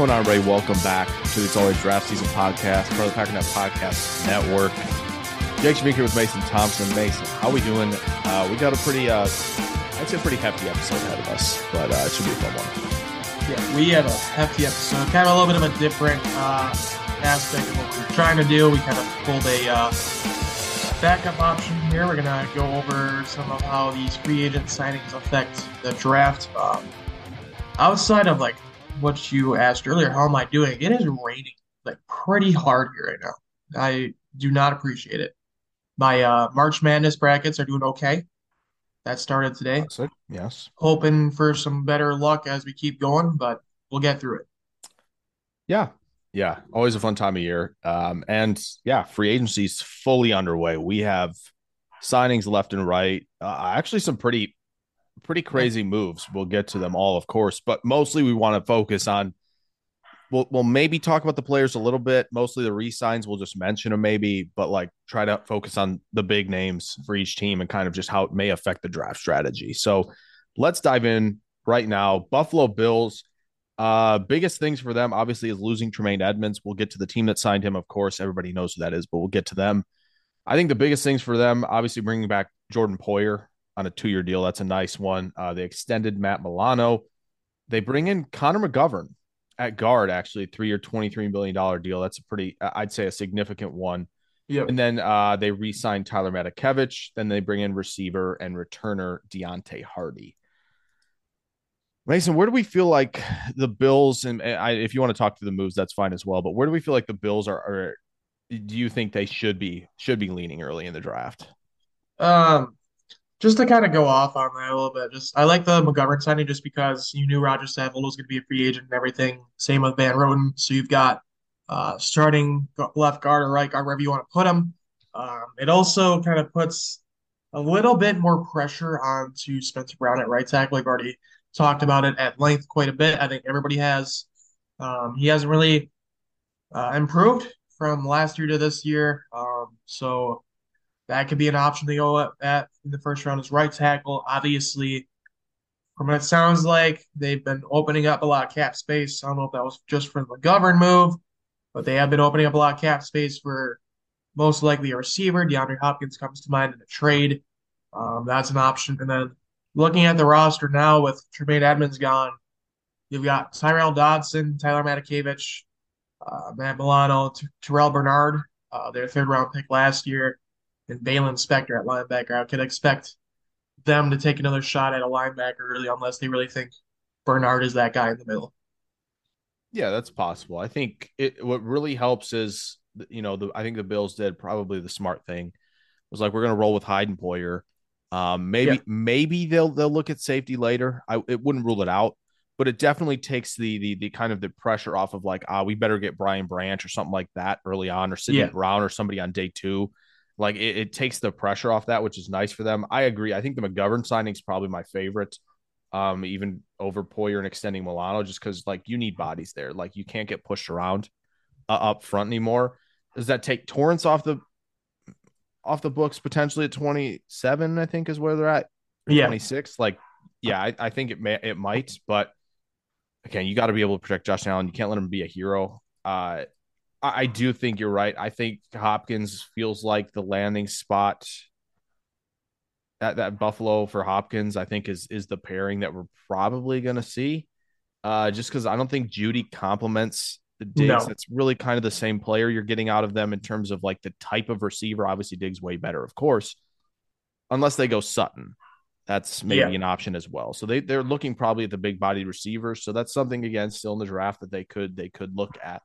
Going on, Ray? Welcome back to the It's Always Draft Season podcast, part of the Packernet Podcast Network. Jake Schyvinck here with Mason Thompson. Mason, how we doing? Uh, we got a pretty, uh, I'd say, pretty hefty episode ahead of us, but uh, it should be a fun one. Yeah, we have a hefty episode, kind of a little bit of a different uh, aspect of what we are trying to do. We kind of pulled a uh, backup option here. We're gonna go over some of how these free agent signings affect the draft. Um, outside of like what you asked earlier, how am I doing? It is raining like pretty hard here right now. I do not appreciate it. My uh, March Madness brackets are doing okay. That started today. That's it. Yes. Hoping for some better luck as we keep going, but we'll get through it. Yeah. Yeah. Always a fun time of year. Um, and yeah, free agency's fully underway. We have signings left and right. Uh, actually, some pretty pretty crazy moves. We'll get to them all, of course, but mostly we want to focus on. We'll, we'll maybe talk about the players a little bit. Mostly the resigns, we'll just mention them maybe, but like try to focus on the big names for each team and kind of just how it may affect the draft strategy. So let's dive in right now. Buffalo Bills. Uh, biggest things for them obviously is losing Tremaine Edmunds. We'll get to the team that signed him, of course. Everybody knows who that is, but we'll get to them. I think the biggest things for them, obviously, bringing back Jordan Poyer on a two year deal. That's a nice one. Uh, they extended Matt Milano. They bring in Connor McGovern at guard, actually, three year, $23 million deal. That's a pretty, I'd say, a significant one. Yep. And then uh, they re signed Tyler Matakevich. Then they bring in receiver and returner Deonte Harty. Mason, where do we feel like the Bills, and I, if you want to talk to the moves, that's fine as well. But where do we feel like the Bills are, are do you think they should be should be leaning early in the draft? Um, just to kind of go off on that a little bit, just I like the McGovern signing just because you knew Rodger Saffold was going to be a free agent and everything. Same with Van Roden. So you've got uh, starting left guard or right guard, wherever you want to put him. Um, it also kind of puts a little bit more pressure onto Spencer Brown at right tackle. We've already talked about it at length quite a bit. I think everybody has. Um, he hasn't really uh, improved from last year to this year. Um, so that could be an option to go at in the first round is right tackle. Obviously, from what it sounds like, they've been opening up a lot of cap space. I don't know if that was just for the McGovern move, but they have been opening up a lot of cap space for most likely a receiver. DeAndre Hopkins comes to mind in a trade. Um, that's an option. And then looking at the roster now with Tremaine Edmunds gone, you've got Tyrel Dodson, Tyler Matakevich, uh, Matt Milano, T- Terrell Bernard, uh, their third round pick last year, and Baylon Spector at linebacker. I could expect them to take another shot at a linebacker early unless they really think Bernard is that guy in the middle. Yeah, that's possible. I think it what really helps is you know the I think the Bills did probably the smart thing was like we're going to roll with Hyde and Poyer. Um, maybe yeah. maybe they'll they'll look at safety later. I it wouldn't rule it out, but it definitely takes the the the kind of the pressure off of like ah we better get Brian Branch or something like that early on or Sidney yeah. Brown or somebody on day two. Like it, it, takes the pressure off that, which is nice for them. I agree. I think the McGovern signing is probably my favorite, um, even over Poyer and extending Milano, just because like you need bodies there. Like you can't get pushed around uh, up front anymore. Does that take Torrance off the off the books potentially at twenty seven? I think is where they're at. Yeah, twenty six. Like, yeah, I, I think it may it might, but again, you got to be able to protect Josh Allen. You can't let him be a hero. Uh, I, do think you're right. I think Hopkins feels like the landing spot that that Buffalo for Hopkins. I think is is the pairing that we're probably going to see. Uh, just because I don't think Jeudy complements the Diggs. No. That's really kind of the same player you're getting out of them in terms of like the type of receiver. Obviously, Diggs way better, of course, unless they go Sutton. That's maybe yeah. an option as well. So they they're looking probably at the big body receivers. So that's something again still in the draft that they could they could look at.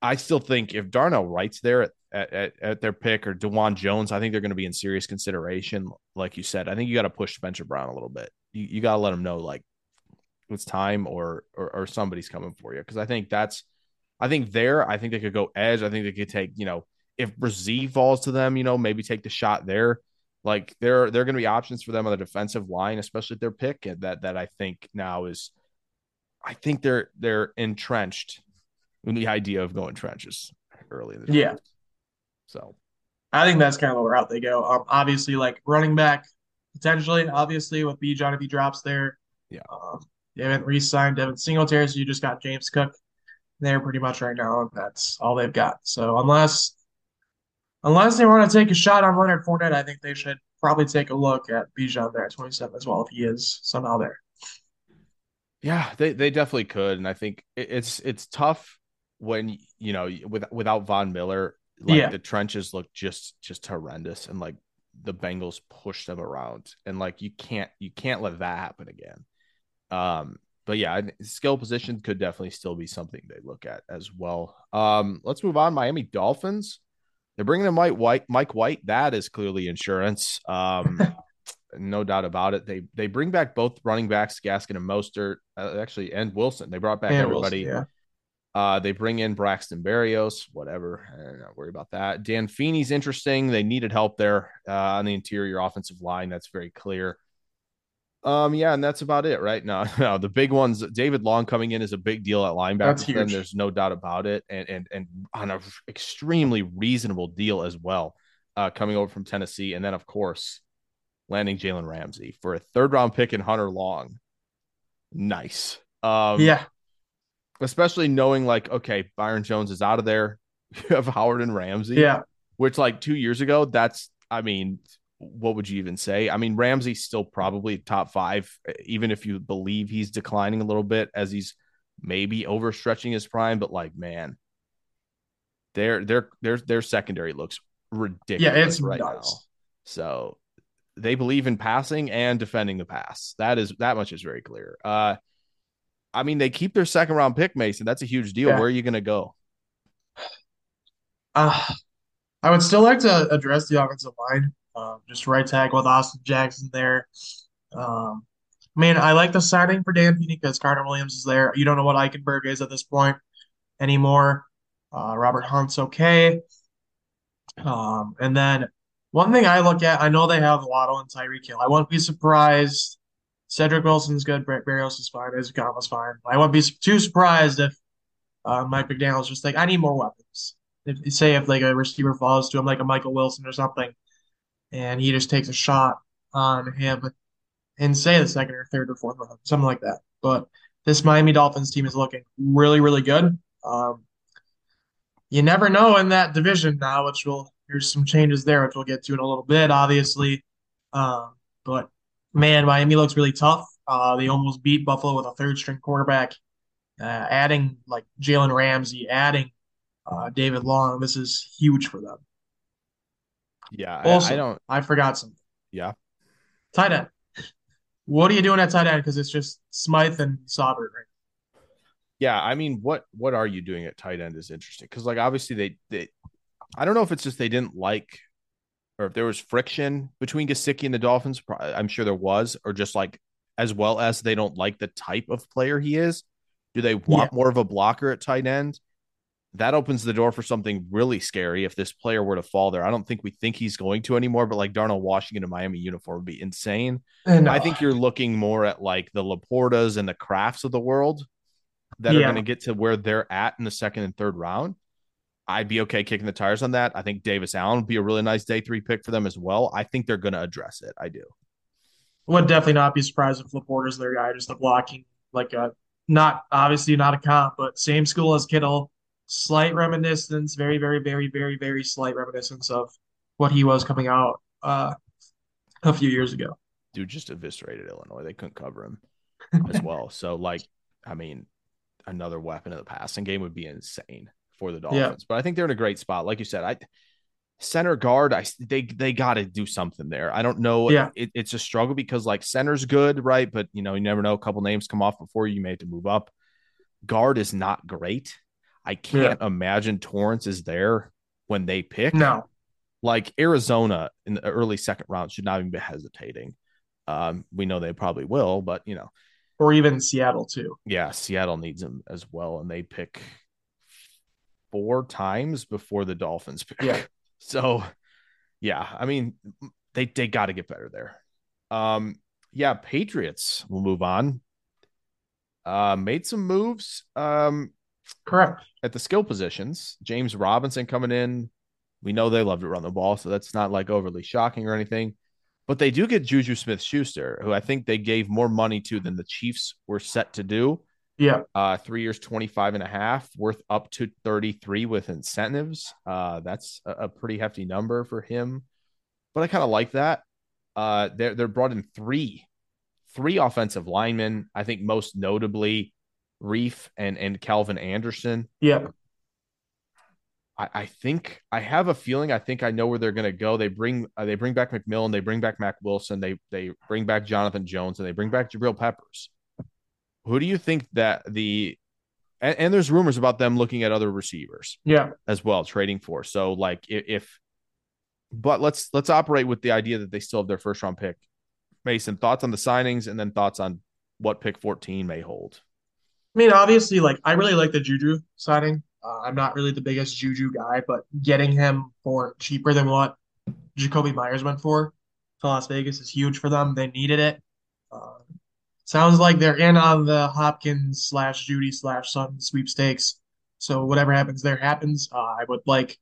I still think if Darnell Wright's there at, at, at their pick or Dawand Jones, I think they're going to be in serious consideration. Like you said, I think you got to push Spencer Brown a little bit. You, you got to let him know, like, it's time or or, or somebody's coming for you. Because I think that's, I think there, I think they could go edge. I think they could take, you know, if Bresee falls to them, you know, maybe take the shot there. Like there, there are going to be options for them on the defensive line, especially their pick. That that I think now is, I think they're they're entrenched in the idea of going trenches early in the yeah. So I think that's kind of the route they go. Um, obviously, like running back potentially, obviously with Bijan if he drops there. Yeah. Um, they haven't re-signed Devin Singletary, so you just got James Cook there pretty much right now, and that's all they've got. So unless unless they want to take a shot on Leonard Fournette, I think they should probably take a look at Bijan there at 27 as well if he is somehow there. Yeah, they, they definitely could, and I think it's it's tough when you know with, without Von Miller, like yeah. the trenches look just just horrendous, and like the Bengals push them around, and like you can't you can't let that happen again. Um, but yeah, skill position could definitely still be something they look at as well. Um, let's move on. Miami Dolphins. They're bringing in Mike White. Mike White. That is clearly insurance. Um, no doubt about it. They they bring back both running backs, Gaskin and Mostert, uh, actually, and Wilson. They brought back and everybody. Wilson, yeah. Uh, they bring in Braxton Berrios, whatever. I don't worry about that. Dan Feeney's interesting. They needed help there uh, on the interior offensive line. That's very clear. Um, yeah, and that's about it right now. no, the big ones, David Long coming in is a big deal at linebacker. That's huge. There's no doubt about it, and and and on an extremely reasonable deal as well, uh, coming over from Tennessee, and then of course landing Jalen Ramsey for a third round pick in Hunter Long. Nice. Um, yeah. Especially knowing like, okay, Byron Jones is out of there. You have Howard and Ramsey. Yeah. Which like two years ago, that's I mean, what would you even say? I mean, Ramsey's still probably top five, even if you believe he's declining a little bit as he's maybe overstretching his prime. But like, man, their their their their secondary looks ridiculous yeah, it's right nuts. now. So they believe in passing and defending the pass. That is that much is very clear. Uh, I mean, they keep their second round pick, Mason. That's a huge deal. Yeah. Where are you going to go? Uh, I would still like to address the offensive line. Uh, just right tag with Austin Jackson there. Um, I mean, I like the signing for Dan Feeney because Carter Williams is there. You don't know what Eichenberg is at this point anymore. Uh, Robert Hunt's okay. Um, and then one thing I look at, I know they have Waddle and Tyreek Hill. I wouldn't be surprised. Cedric Wilson's good. Brett Berrios is fine. Ezekiel is fine. I wouldn't be too surprised if uh, Mike McDaniel's just like, I need more weapons. If say if like a receiver falls to him, like a Michael Wilson or something, and he just takes a shot on him in say the second or third or fourth round, something like that. But this Miami Dolphins team is looking really, really good. Um, you never know in that division now, which will there's some changes there, which we'll get to in a little bit, obviously. Um, but man, Miami looks really tough. Uh, they almost beat Buffalo with a third string quarterback. Uh, adding like Jalen Ramsey, adding uh, David Long, this is huge for them. Yeah, also, I, I don't. I forgot something. Yeah, tight end. What are you doing at tight end? Because it's just Smythe and Saubert right yeah, I mean, what what are you doing at tight end is interesting because like obviously they they I don't know if it's just they didn't like or if there was friction between Gesicki and the Dolphins. I'm sure there was, or just like as well as they don't like the type of player he is. Do they want yeah. more of a blocker at tight end? That opens the door for something really scary if this player were to fall there. I don't think we think he's going to anymore, but like Darnell Washington in Miami uniform would be insane. I, I think you're looking more at like the LaPortas and the Krafts of the world that yeah. are going to get to where they're at in the second and third round. I'd be okay kicking the tires on that. I think Davis Allen would be a really nice day three pick for them as well. I think they're going to address it. I do. Would definitely not be surprised if LaPorta's their guy, just a blocking, like a not obviously not a comp, but same school as Kittle. Slight reminiscence, very, very, very, very, very slight reminiscence of what he was coming out uh, a few years ago. Dude just eviscerated Illinois. They couldn't cover him as well. So, like, I mean, another weapon of the passing game would be insane for the Dolphins. Yeah. But I think they're in a great spot. Like you said, I center guard, I they they got to do something there. I don't know. Yeah, it, it's a struggle because like center's good, right? But you know, you never know. A couple names come off before you may have to move up. Guard is not great. I can't yeah. imagine Torrance is there when they pick. No, like Arizona in the early second round should not even be hesitating. Um, we know they probably will, but you know, or even Seattle too. Yeah, Seattle needs him as well, and they pick four times before the Dolphins pick. Yeah. So, yeah, I mean, they they got to get better there. Um, yeah, Patriots. We'll move on. Uh, made some moves. Um, Correct. at the skill positions. James Robinson coming in. We know they love to run the ball, so that's not like overly shocking or anything. But they do get Juju Smith Schuster, who I think they gave more money to than the Chiefs were set to do. Yeah. Uh, three years, 25 and a half, worth up to 33 with incentives. Uh, that's a, a pretty hefty number for him. But I kind of like that. Uh, they're, they're brought in three, three offensive linemen. I think most notably Reiff and, and Calvin Anderson. Yeah. I, I think I have a feeling. I think I know where they're going to go. They bring uh, they bring back McMillan, they bring back Mack Wilson, they they bring back Jonathan Jones, and they bring back Jabril Peppers. Who do you think that the and, and there's rumors about them looking at other receivers Yeah. as well, trading for. So like if, if but let's let's operate with the idea that they still have their first round pick. Mason, thoughts on the signings and then thoughts on what pick 14 may hold. I mean, obviously, like I really like the Juju signing. Uh, I'm not really the biggest Juju guy, but getting him for cheaper than what Jakobi Meyers went for to Las Vegas is huge for them. They needed it. Uh, sounds like they're in on the Hopkins slash Jeudy slash Sutton sweepstakes. So whatever happens there happens. Uh, I would like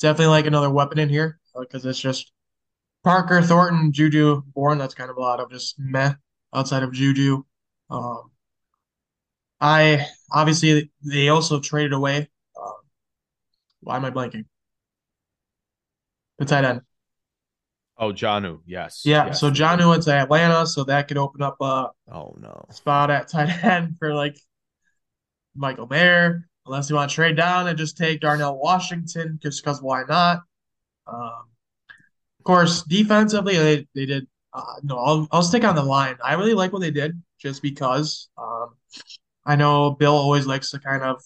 definitely like another weapon in here because it's just Parker, Thornton, Juju, Bourne. That's kind of a lot of just meh outside of Juju. Um, I obviously they also traded away. Um, why am I blanking? The tight end. Oh, Jonnu, yes. Yeah, yes. so Jonnu went to Atlanta, so that could open up a Oh no. spot at tight end for like Michael Mayer, unless you want to trade down and just take Darnell Washington, just because why not? Um, of course, defensively they they did. Uh, no, I'll I'll stick on the line. I really like what they did, just because. Um, I know Bill always likes to kind of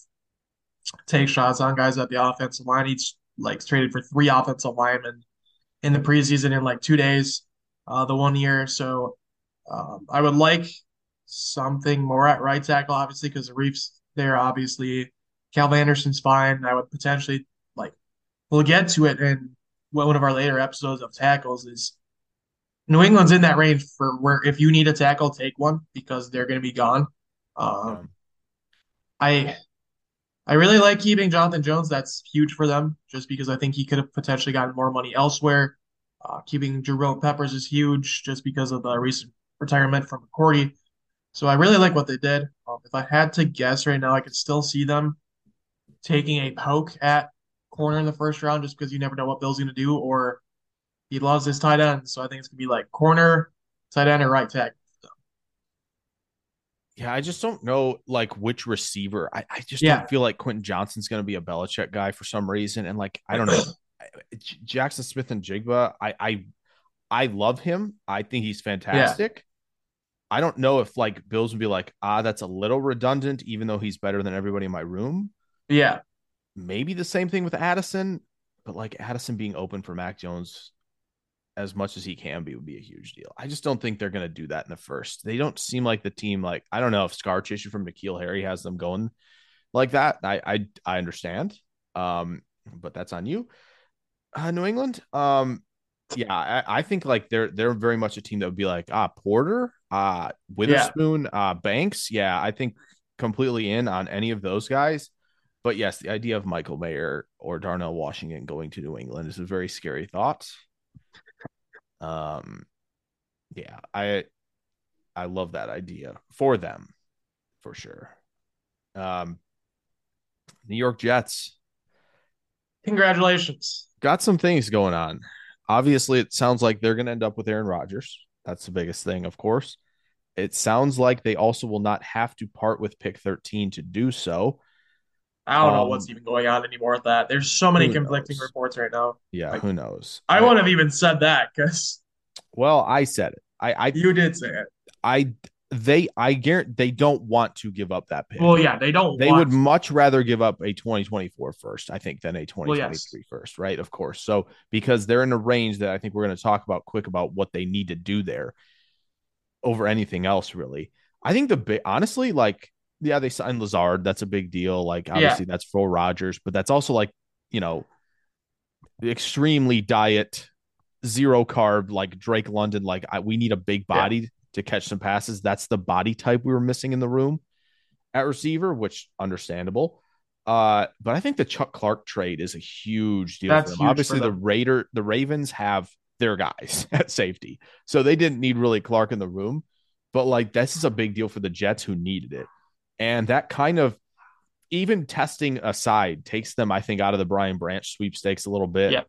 take shots on guys at the offensive line. He's like traded for three offensive linemen in the preseason in like two days, uh, the one year. So um, I would like something more at right tackle, obviously, because the Reiff's there, obviously. Cal Anderson's fine. I would potentially like we'll get to it in one of our later episodes of tackles is New England's in that range for where if you need a tackle, take one because they're going to be gone. Um, I I really like keeping Jonathan Jones. That's huge for them, just because I think he could have potentially gotten more money elsewhere. Uh, keeping Jerome Peppers is huge, just because of the recent retirement from McCourty. So I really like what they did. Um, if I had to guess right now, I could still see them taking a poke at corner in the first round, just because you never know what Bill's going to do, or he loves his tight end. So I think it's going to be like corner, tight end, or right tackle. Yeah, I just don't know like which receiver. I, I just Yeah. don't feel like Quentin Johnston's going to be a Belichick guy for some reason. And like, I don't know, Jaxon Smith Njigba. I I I love him. I think he's fantastic. I don't know if like Bills would be like, ah, that's a little redundant, even though he's better than everybody in my room. Yeah, Maybe the same thing with Addison, but like Addison being open for Mac Jones as much as he can be would be a huge deal. I just don't think they're going to do that in the first. They don't seem like the team. Like I don't know if scar tissue from N'Keal Harry has them going like that. I I I understand, um, but that's on you, uh, New England. Um, yeah, I, I think like they're they're very much a team that would be like ah Porter, uh Witherspoon, uh Banks. Yeah, I think completely in on any of those guys. But yes, the idea of Michael Mayer or Darnell Washington going to New England is a very scary thought. Um, yeah, I I love that idea for them, for sure. Um, New York Jets congratulations. got some things going on. Obviously, it sounds like they're going to end up with Aaron Rodgers. That's the biggest thing, of course. It sounds like they also will not have to part with pick 13 to do so. I don't know Um, what's even going on anymore with that. There's so many conflicting knows? reports right now. Yeah, Like, who knows? I wouldn't have even said that because Well, I said it. I I you did say it. I they I guarantee they don't want to give up that pick. Well, yeah, they don't. they would much rather give up a 2024 first, I think, than a 2023 yes. first, right? Of course. So because they're in a range that I think we're going to talk about quick about what they need to do there over anything else, really. I think the big honestly, like, yeah, they signed Lazard. That's a big deal. Like, obviously, that's for Rodgers, but that's also like, you know, extremely diet, zero carb, like Drake London. Like, I, we need a big body yeah. to catch some passes. That's the body type we were missing in the room at receiver, which understandable. Uh, but I think the Chuck Clark trade is a huge deal That's for them. Obviously, for them. the Raider, the Ravens have their guys at safety, so they didn't need really Clark in the room. But like, this is a big deal for the Jets who needed it, and that kind of even testing aside takes them, I think, out of the Brian Branch sweepstakes a little bit. Yeah.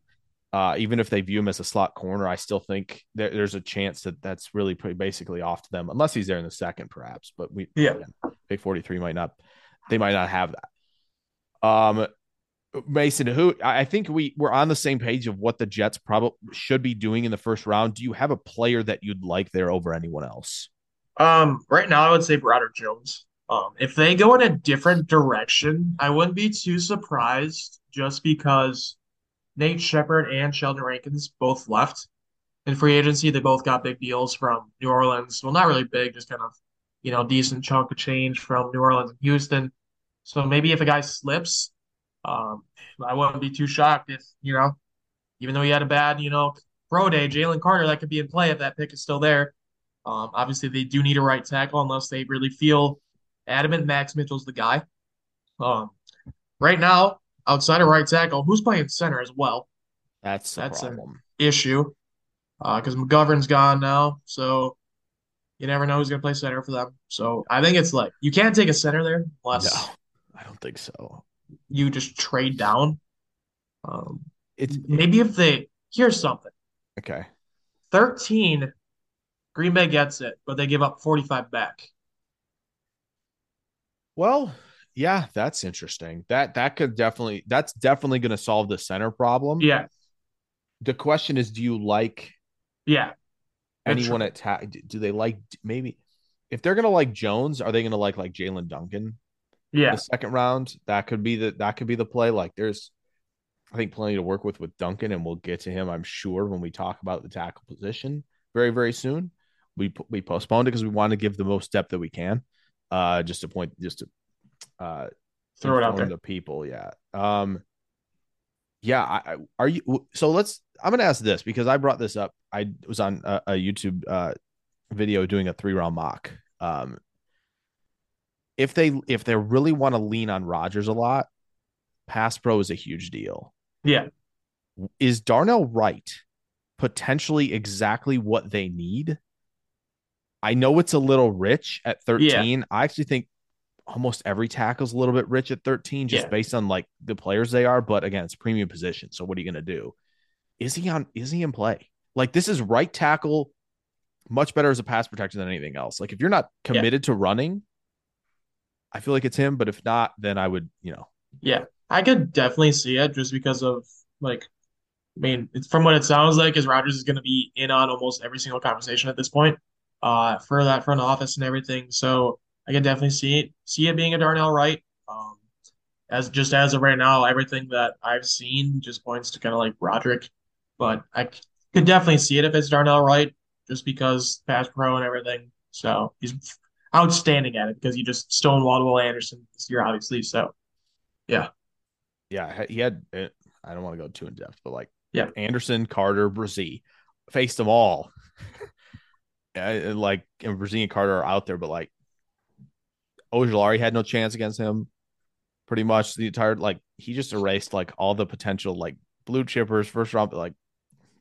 Uh, even if they view him as a slot corner, I still think there, there's a chance that that's really pretty basically off to them, unless he's there in the second, perhaps. But we, yeah, big 43 might not, they might not have that. Um, Mason, who I think we we're on the same page of what the Jets probably should be doing in the first round. Do you have a player that you'd like there over anyone else? Um, right now I would say Broderick Jones. Um, if they go in a different direction, I wouldn't be too surprised just because Nate Shepherd and Sheldon Rankins both left in free agency. They both got big deals from New Orleans. Well, not really big, just kind of, you know, decent chunk of change from New Orleans and Houston. So maybe if a guy slips, um, I wouldn't be too shocked if, you know, even though he had a bad, you know, pro day, Jalen Carter, that could be in play if that pick is still there. Um, obviously, they do need a right tackle unless they really feel adamant Max Mitchell's the guy. Um, right now, outside of right tackle, who's playing center as well? That's that's an issue because uh, McGovern's gone now, so you never know who's going to play center for them. So I think it's like you can't take a center there unless no. I don't think so. You just trade down. Um, it's maybe if they here's something. Okay. Thirteen, Green Bay gets it, but they give up forty five back. Well, yeah, that's interesting. That that could definitely that's definitely going to solve the center problem. Yeah. The question is, do you like? Yeah. Anyone at ta- do they like maybe if they're gonna like Jones, are they gonna like like Jaelyn Duncan? yeah. the second round. That could be the that could be the play. Like there's I think plenty to work with with Duncan, and we'll get to him, I'm sure, when we talk about the tackle position very, very soon. We we postponed it because we want to give the most depth that we can. Uh, just to point, just to uh, throw it out there to people. Yeah. Um, yeah. I, are you? So let's. I'm going to ask this because I brought this up. I was on a, a YouTube uh, video doing a three round mock. Um, if they if they really want to lean on Rodgers a lot, pass pro is a huge deal. Yeah. Is Darnell Wright potentially exactly what they need? I know it's a little rich at 13. Yeah. I actually think almost every tackle's a little bit rich at 13 just yeah. based on like the players they are, but again, it's premium position. So what are you going to do? Is he on is he in play? Like this is right tackle much better as a pass protector than anything else. Like if you're not committed yeah. to running, I feel like it's him, but if not, then I would, you know. Yeah, I could definitely see it just because of like, I mean, from what it sounds like, is Rodgers is going to be in on almost every single conversation at this point, uh, for that front office and everything. So I can definitely see it, see it being a Darnell Wright. Um, as just as of right now, everything that I've seen just points to kind of like Roderick, but I could definitely see it if it's Darnell Wright, just because pass pro and everything. So he's outstanding at it because he just stonewalled Will Anderson this year, obviously. So, yeah, yeah, he had. Eh, I don't want to go too in depth, but like, yeah, Anderson, Carter, Bresee faced them all. and like, and and Carter are out there, but like, Ojulari had no chance against him. Pretty much the entire like he just erased like all the potential like blue chippers first round, but like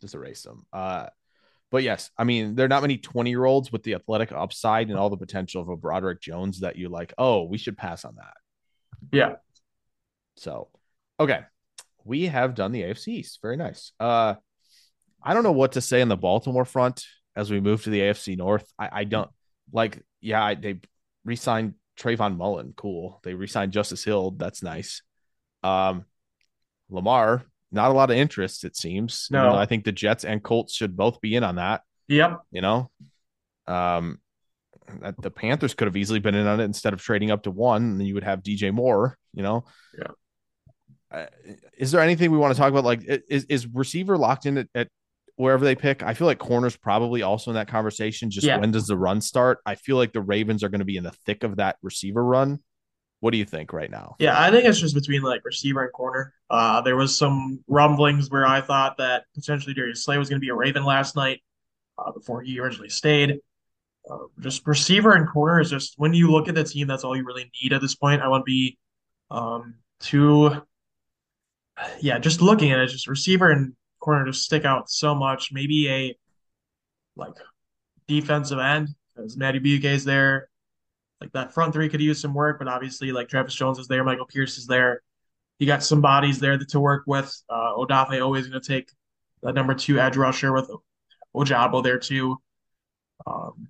just erased them. Uh, but yes, I mean, there are not many 20 year olds with the athletic upside and all the potential of a Broderick Jones that you like, oh, we should pass on that. Yeah. So, okay. We have done the AFC East. Very nice. Uh, I don't know what to say on the Baltimore front as we move to the AFC North. I, I don't like, yeah, I, they re signed Trayvon Mullen. Cool. They re signed Justice Hill. That's nice. Um, Lamar, not a lot of interest, it seems. No, you know, I think the Jets and Colts should both be in on that. Yep. You know, um, that the Panthers could have easily been in on it instead of trading up to one, and then you would have DJ Moore. You know. Yeah. Uh, is there anything we want to talk about? Like, is is receiver locked in at, at wherever they pick. I feel like corners probably also in that conversation. Just Yeah. when does the run start? I feel like the Ravens are going to be in the thick of that receiver run. What do you think right now? Yeah, I think it's just between like receiver and corner. Uh, there was some rumblings where I thought that potentially Darius Slay was going to be a Raven last night uh, before he originally stayed. Uh, just receiver and corner is just when you look at the team, that's all you really need at this point. I want to be um, too, yeah, just looking at it, just receiver and corner to stick out so much. Maybe a like defensive end because Madubuike is there. Like that front three could use some work, but obviously like Travis Jones is there, Michael Pierce is there. You got some bodies there to work with. Uh, Odafe always going to take the number two edge rusher with Ojabo there too. Um,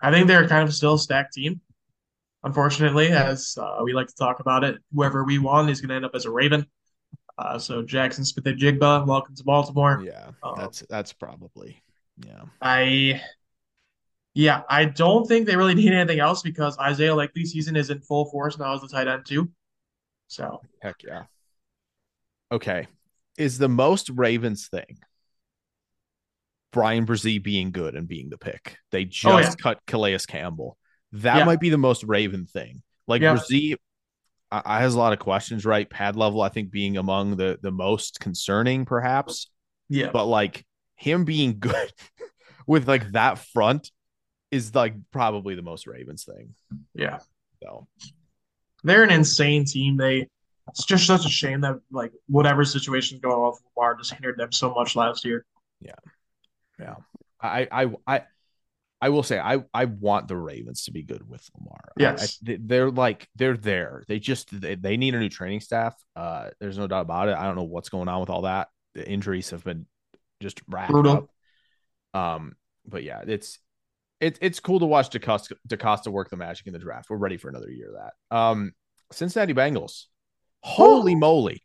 I think they're kind of still a stacked team. Unfortunately, as uh, we like to talk about it, whoever we want is going to end up as a Raven. Uh, so Jaxon Smith Njigba, welcome to Baltimore. Yeah, Um, that's that's probably yeah. I, yeah, I don't think they really need anything else because Isaiah Likely season is in full force now as the tight end too. So Heck yeah. Okay. Is the most Ravens thing Bryan Bresee being good and being the pick? They just Oh, yeah. cut Calais Campbell. That Yeah. might be the most Raven thing. Like Yeah. Bresee, I, I has a lot of questions, right? Pad level, I think being among the the most concerning, perhaps. yeah, But like him being good with like that front is like probably the most Ravens thing. yeah, So they're an insane team. They it's just such a shame that like whatever situation's going on with Lamar just hindered them so much last year. Yeah. Yeah. I I I I will say I I want the Ravens to be good with Lamar. Yes. I, they're like they're there. They just they, they need a new training staff. Uh there's no doubt about it. I don't know what's going on with all that. The injuries have been just racked Brutal. up. Um but yeah, it's it's it's cool to watch DeCosta, DeCosta work the magic in the draft. We're ready for another year of that. Um Cincinnati Bengals. Holy moly.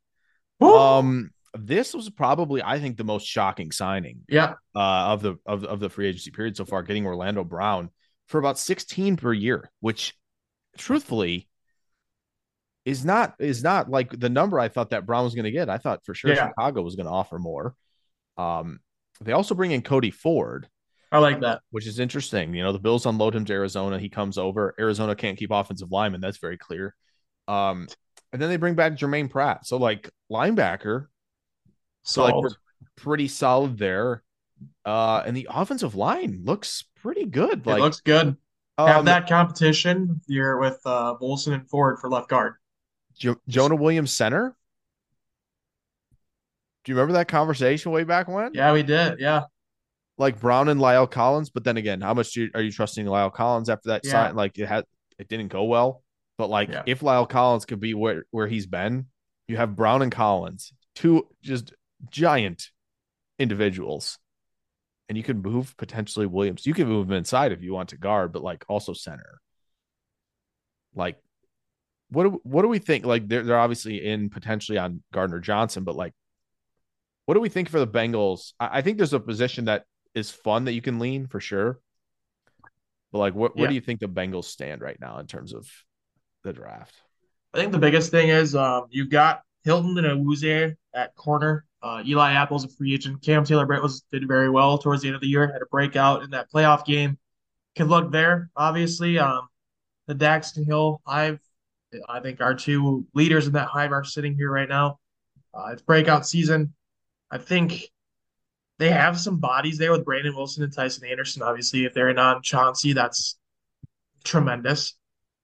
Um this was probably I think the most shocking signing yeah, uh, of the of, of the free agency period so far, getting Orlando Brown for about 16 per year, which truthfully is not is not like the number I thought that Brown was going to get. I thought for sure Yeah. Chicago was going to offer more. Um, they also bring in Cody Ford, I like that. which is interesting. You know, the Bills unload him to Arizona. He comes over. Arizona can't keep offensive linemen. That's very clear. Um, and then they bring back Jermaine Pratt. So like linebacker, so like we're pretty solid there. Uh, and the offensive line looks pretty good. it Like looks good. um, Have that competition here with uh, Volson and Ford for left guard. Jo- Jonah Williams center. Do you remember that conversation way back when? Yeah, we did. Yeah, Like Brown and La'el Collins, but then again, how much do you, are you trusting La'el Collins after that Yeah. sign? Like it had, it didn't go well. But like, Yeah. if La'el Collins could be where where he's been, you have Brown and Collins, two just giant individuals, and you can move potentially Williams. You can move him inside if you want to guard, but like also center. Like, what do what do we think? Like they're they're obviously in potentially on Gardner Johnson, but like, what do we think for the Bengals? I, I think there's a position that is fun that you can lean for sure. But like, what where do you think the Bengals stand right now in terms of the draft? I think the biggest thing is um, you've got Hilton and Awuzie at corner. Uh, Eli Apple's a free agent. Cam Taylor Britt was did very well towards the end of the year. Had a breakout in that playoff game. Could look there. Obviously, um, the Daxton Hill Hive, I think our two leaders in that hive are sitting here right now. Uh, it's breakout season. I think they have some bodies there with Brandon Wilson and Tycen Anderson. Obviously, if they're in on Chauncey, that's tremendous.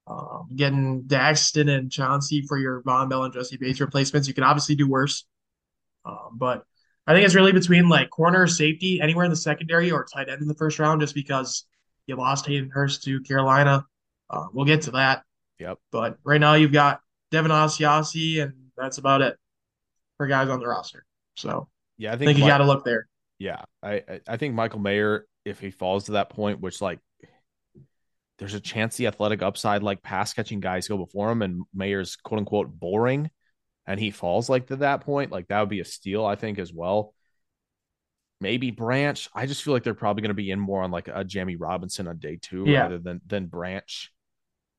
Um, getting Daxton and Chauncey for your Vonn Bell and Jessie Bates replacements, you can obviously do worse. Um, but I think it's really between like corner, safety, anywhere in the secondary, or tight end in the first round, just because you lost Hayden Hurst to Carolina. Uh, we'll get to that. Yep. But right now you've got Devin Asiasi, and that's about it for guys on the roster. So Yeah, I I think, think you got to look there. Yeah, I I- I think Michael Mayer, if he falls to that point, which like there's a chance the athletic upside, like pass catching guys go before him, and Mayer's quote unquote boring, and he falls like to that point, like that would be a steal, I think, as well. Maybe Branch. I just feel like they're probably going to be in more on like a Jammie Robinson on day two Yeah. rather than than Branch.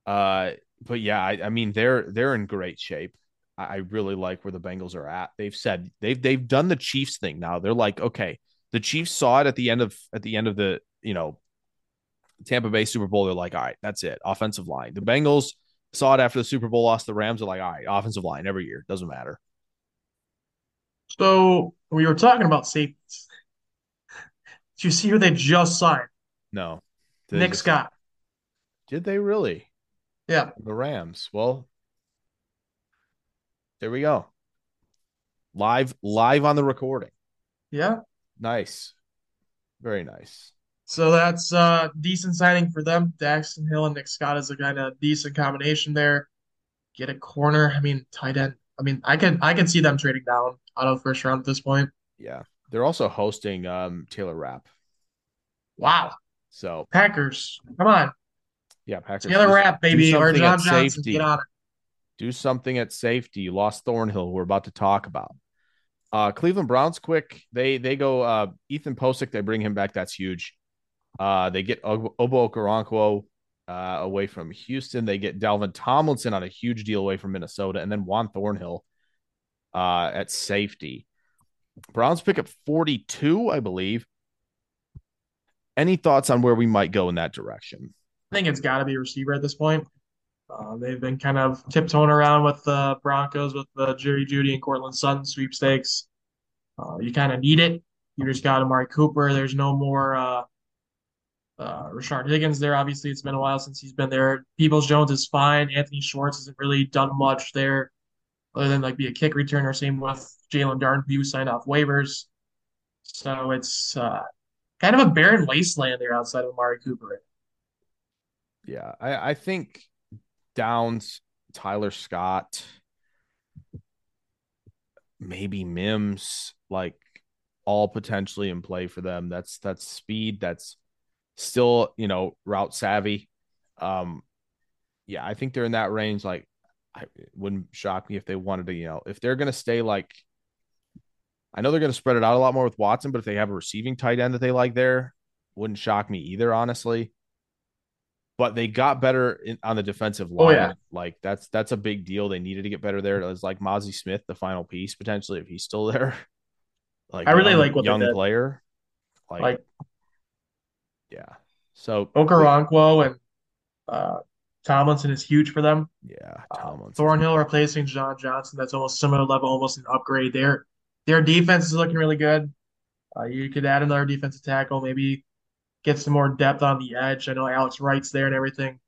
Uh, but yeah, I, I mean they're they're in great shape. I, I really like where the Bengals are at. They've said they've they've done the Chiefs thing now. They're like, okay, The Chiefs saw it at the end of at the end of the you know Tampa Bay Super Bowl. They're like, all right, that's it. Offensive line. The Bengals saw it after the Super Bowl lost the Rams. They're like, all right, offensive line every year doesn't matter. So we were talking about safeties. Did you see who they just signed? No, Did Nick just, Scott. Did they really? Yeah, the Rams. Well, there we go. Live, live on the recording. Yeah. Nice. Very nice. So that's uh decent signing for them. Daxton Hill and Nick Scott is a kind of decent combination there. Get a corner. I mean, tight end. I mean, I can I can see them trading down out of first round at this point. Yeah. They're also hosting um Taylor Rapp. Wow. So Packers, come on. Yeah, Packers. Taylor Rapp, baby, or John Johnson. Safety. Get on it. Do something at safety. You lost Thornhill, we're about to talk about. Uh, Cleveland Browns quick. They they go uh, Ethan Pocic. They bring him back. That's huge. Uh, they get Ogbo Okoronkwo uh, away from Houston. They get Dalvin Tomlinson on a huge deal away from Minnesota, and then Juan Thornhill uh, at safety. Browns pick up 42, I believe. Any thoughts on where we might go in that direction? I think it's got to be receiver at this point. Uh, they've been kind of tiptoeing around with the Broncos with the Jerry Jeudy and Courtland Sutton sweepstakes. Uh, you kind of need it. You just got Amari Cooper. There's no more uh, uh, Rashard Higgins there. Obviously, it's been a while since he's been there. Peoples Jones is fine. Anthony Schwartz hasn't really done much there other than like be a kick returner. Same with Jalen who signed off waivers. So it's uh, kind of a barren wasteland there outside of Amari Cooper. Yeah, I, I think Downs, Tyler Scott, maybe Mims, like all potentially in play for them. That's that's speed. That's still you know route savvy. Um, yeah, I think they're in that range. Like, I wouldn't shock me if they wanted to. You know, if they're gonna stay like, I know they're gonna spread it out a lot more with Watson, but if they have a receiving tight end that they like there, wouldn't shock me either. Honestly, but they got better in, on the defensive line. Oh, yeah. Like that's that's a big deal. They needed to get better there. It was like Mazi Smith, the final piece potentially if he's still there. Like I really young, like what young player. Like, like, yeah. So Okoronkwo and uh, Tomlinson is huge for them. Yeah, uh, Tomlinson. Uh, Thornhill replacing John Johnson. That's almost similar level, almost an upgrade there. Their defense is looking really good. Uh, you could add another defensive tackle, maybe get some more depth on the edge. I know Alex Wright's there and everything.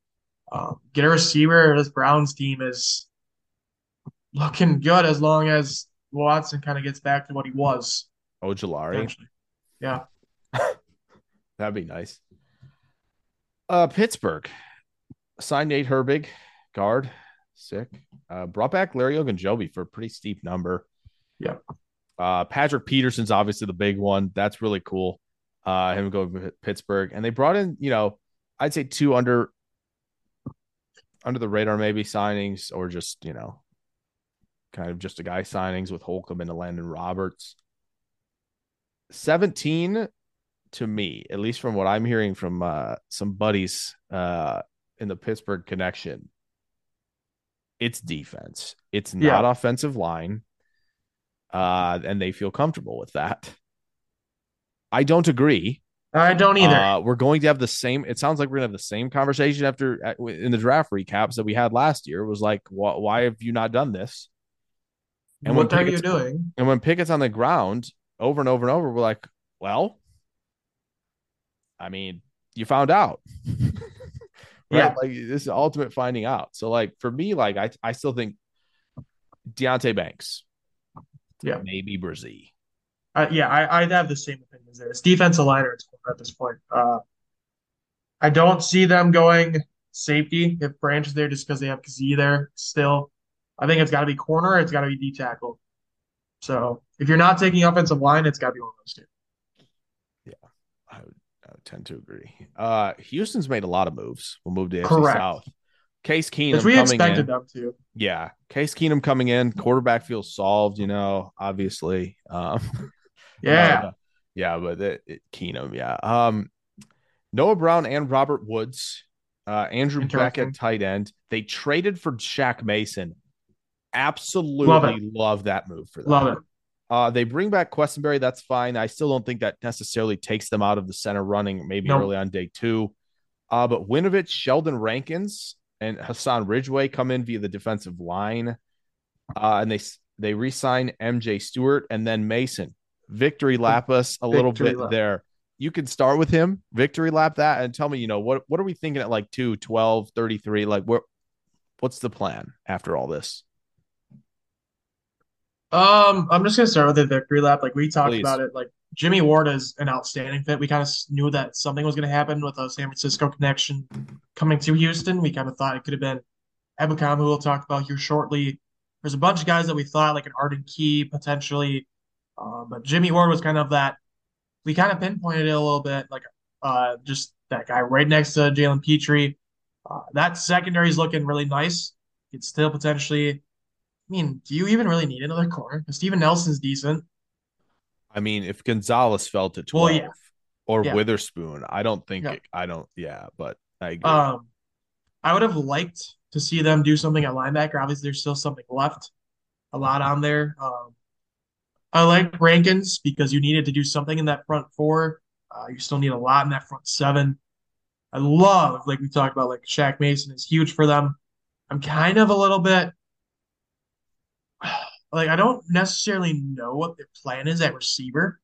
Um, get a receiver. This Browns team is looking good as long as Watson kind of gets back to what he was. Ojulari. Yeah. That'd be nice. Uh, Pittsburgh signed Nate Herbig, guard, sick. Uh, brought back Larry Ogunjobi for a pretty steep number. Yeah. Uh, Patrick Peterson's obviously the big one. That's really cool uh, him going to Pittsburgh, and they brought in, you know, I'd say two under under the radar maybe signings, or just you know, kind of just a guy signings with Holcomb and Landon Roberts. Seventeen to me, at least from what I'm hearing from uh, some buddies uh, in the Pittsburgh connection, it's defense. It's not yeah. offensive line. Uh, and they feel comfortable with that. I don't agree. I don't either. Uh, we're going to have the same. It sounds like we're going to have the same conversation after uh, in the draft recaps that we had last year. It was like, wh- why have you not done this? And what are you doing? And when Pickett's on the ground over and over and over, we're like, well, I mean, you found out. right? Yeah. Like this is ultimate finding out. So like for me, like I I still think Deonte Banks. Yeah. Maybe Bresee. Uh, yeah, I, I'd have the same opinions there. It's defensive line or at this point. Uh, I don't see them going safety if Branch is there just because they have Z there still. I think it's got to be corner. It's got to be D tackle. So if you're not taking offensive line, it's got to be one of those two. Yeah, I would, I would tend to agree. Uh, Houston's made a lot of moves. We'll move to Correct. South. Case Keenum we expected in. them to. Yeah, Case Keenum coming in, quarterback feels solved. You know, obviously. Um, Yeah. Uh, yeah, but it, it, Keenum, yeah. Um, Noah Brown and Robert Woods, uh, Andrew Beck at tight end. They traded for Shaq Mason. Absolutely love, love that move for them. Love it. Uh, they bring back Quessenberry. That's fine. I still don't think that necessarily takes them out of the center running, maybe early on day two. Uh, but Winovich, Sheldon Rankins, and Hassan Ridgeway come in via the defensive line. Uh, and they they re-sign MJ Stewart and then Mason. Victory lap us a little Victory bit lap. there. You can start with him, victory lap that, and tell me, you know, what what are we thinking at like 2, 12, 33? Like what what's the plan after all this? Um, I'm just gonna start with the victory lap. Like we talked Please. about it. Like Jimmy Ward is an outstanding fit. We kind of knew that something was gonna happen with a San Francisco connection coming to Houston. We kind of thought it could have been Ebukam, who we'll talk about here shortly. There's a bunch of guys that we thought like an Arden Key potentially, uh, but Jimmy Ward was kind of that. We kind of pinpointed it a little bit, like uh, just that guy right next to Jalen Pitre. Uh, that secondary is looking really nice. It's still potentially. I mean, do you even really need another corner? Steven Nelson's decent. I mean, if Gonzalez fell to 12 Well, yeah. or Yeah. Witherspoon, I don't think Yeah. it, I don't yeah, but I agree. Um, I would have liked to see them do something at linebacker. Obviously, there's still something left, a lot on there. Um, I like Rankins because you needed to do something in that front four. Uh, you still need a lot in that front seven. I love, like we talked about, like Shaq Mason is huge for them. I'm kind of a little bit like I don't necessarily know what their plan is at receiver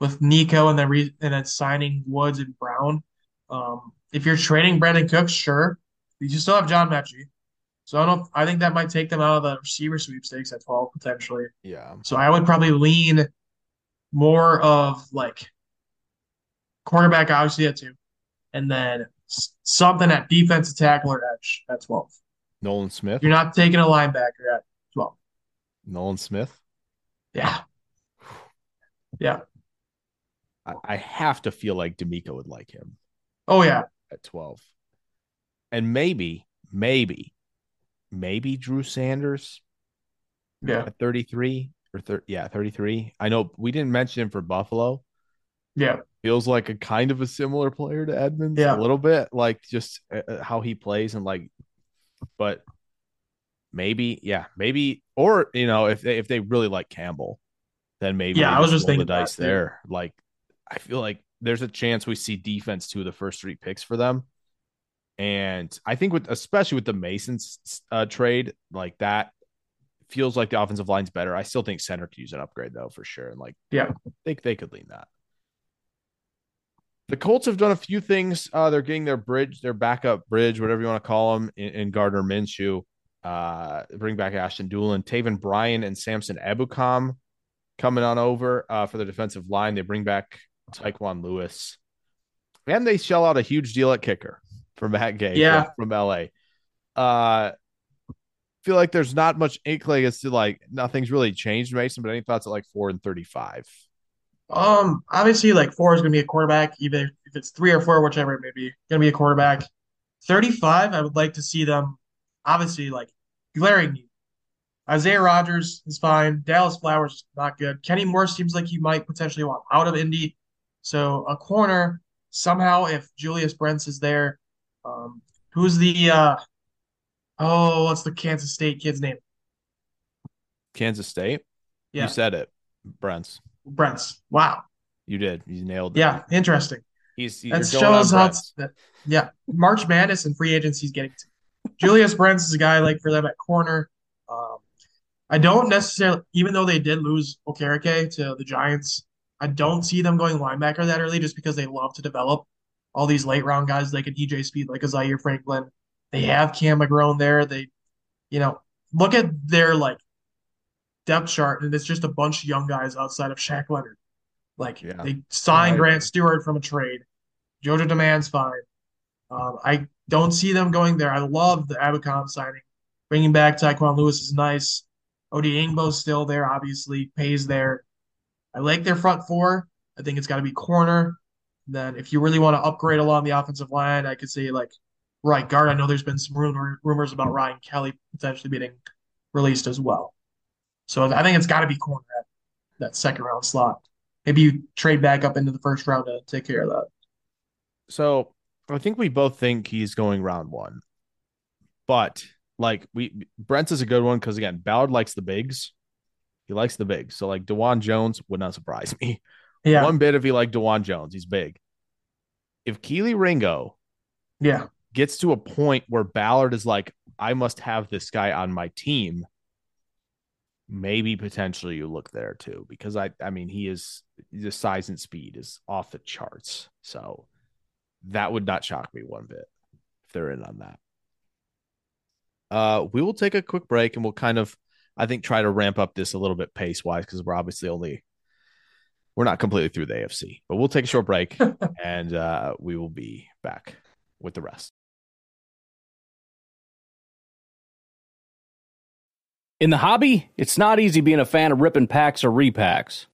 with Nico and then re- and then signing Woods and Brown. Um, if you're trading Brandin Cooks, sure, you still have John Metchie. So I don't. I think that might take them out of the receiver sweepstakes at 12 potentially. yeah. So I would probably lean more of like quarterback, obviously at two, and then s- something at defensive tackle or edge at 12. Nolan Smith. You're not taking a linebacker at 12. Nolan Smith. Yeah. Yeah. I, I have to feel like DeMeco would like him Oh yeah. at 12. And maybe, maybe, maybe Drew Sanders Yeah. at 33 or thir- yeah, 33. I know we didn't mention him for Buffalo. Yeah. Feels like a kind of a similar player to Edmunds Yeah. a little bit, like just uh, uh, how he plays and like, but maybe, yeah, maybe, or you know, if they if they really like Campbell, then maybe Yeah, I was just thinking the that dice there. Like, I feel like there's a chance we see defense two of the first three picks for them, and I think with especially with the Masons uh, trade like that. Feels like the offensive line's better. I still think center could use an upgrade though, for sure. And like, Yeah. think they could lean that. The Colts have done a few things. Uh, they're getting their bridge, their backup bridge, whatever you want to call them, in, in Gardner Minshew. Uh, bring back Ashton Dulin, Taven Bryan, and Samson Ebukam coming on over uh, for the defensive line. They bring back Tyquan Lewis, and they shell out a huge deal at kicker for Matt Gay Yeah. from, from LA. Uh, feel like there's not much inkling as to like nothing's really changed, Mason. But any thoughts at like four and thirty-five? Um, obviously, like four is going to be a quarterback, either if it's three or four, whichever it may be, going to be a quarterback. 35, I would like to see them, obviously, like glaring need. Isaiah Rodgers is fine. Dallas Flowers is not good. Kenny Moore seems like he might potentially want out of Indy. So a corner, somehow, if Julius Brents is there, um, who's the, uh, oh, what's the Kansas State kid's name? Kansas State. Yeah, You said it, Brents. Brents. Wow. You did. You nailed it. Yeah, interesting. He's you're That shows how that, yeah, March Madness and free agency is getting to. Julius Brents is a guy like for them at corner. Um, I don't necessarily, even though they did lose Okereke to the Giants, I don't see them going linebacker that early just because they love to develop all these late round guys like a DJ Speed, like a Zaire Franklin. They have Cam McGrone there. They, you know, look at their like depth chart, and it's just a bunch of young guys outside of Shaq Leonard. Like Yeah. they signed I Grant. Stewart from a trade. JoJo Domann's fine. Um, I don't see them going there. I love the Ebukam signing. Bringing back Tyquan Lewis is nice. Odeyingbo's still there, obviously. Paye's there. I like their front four. I think it's got to be corner. Then, if you really want to upgrade along the offensive line, I could say like right guard. I know there's been some rumor, rumors about Ryan Kelly potentially being released as well. So I think it's got to be corner at that second round slot. Maybe you trade back up into the first round to take care of that. So I think we both think he's going round one, but like we Brents is a good one because again, Ballard likes the bigs. He likes the big. So like Dawand Jones would not surprise me. Yeah. One bit if he liked Dawand Jones. He's big. If Kelee Ringo Yeah. gets to a point where Ballard is like, I must have this guy on my team, maybe potentially you look there too. Because I I mean he is the size and speed is off the charts. So that would not shock me one bit if they're in on that. Uh, we will take a quick break and we'll kind of, I think, try to ramp up this a little bit pace wise because we're obviously only, we're not completely through the AFC, but we'll take a short break and uh, we will be back with the rest. In the hobby, it's not easy being a fan of ripping packs or repacks.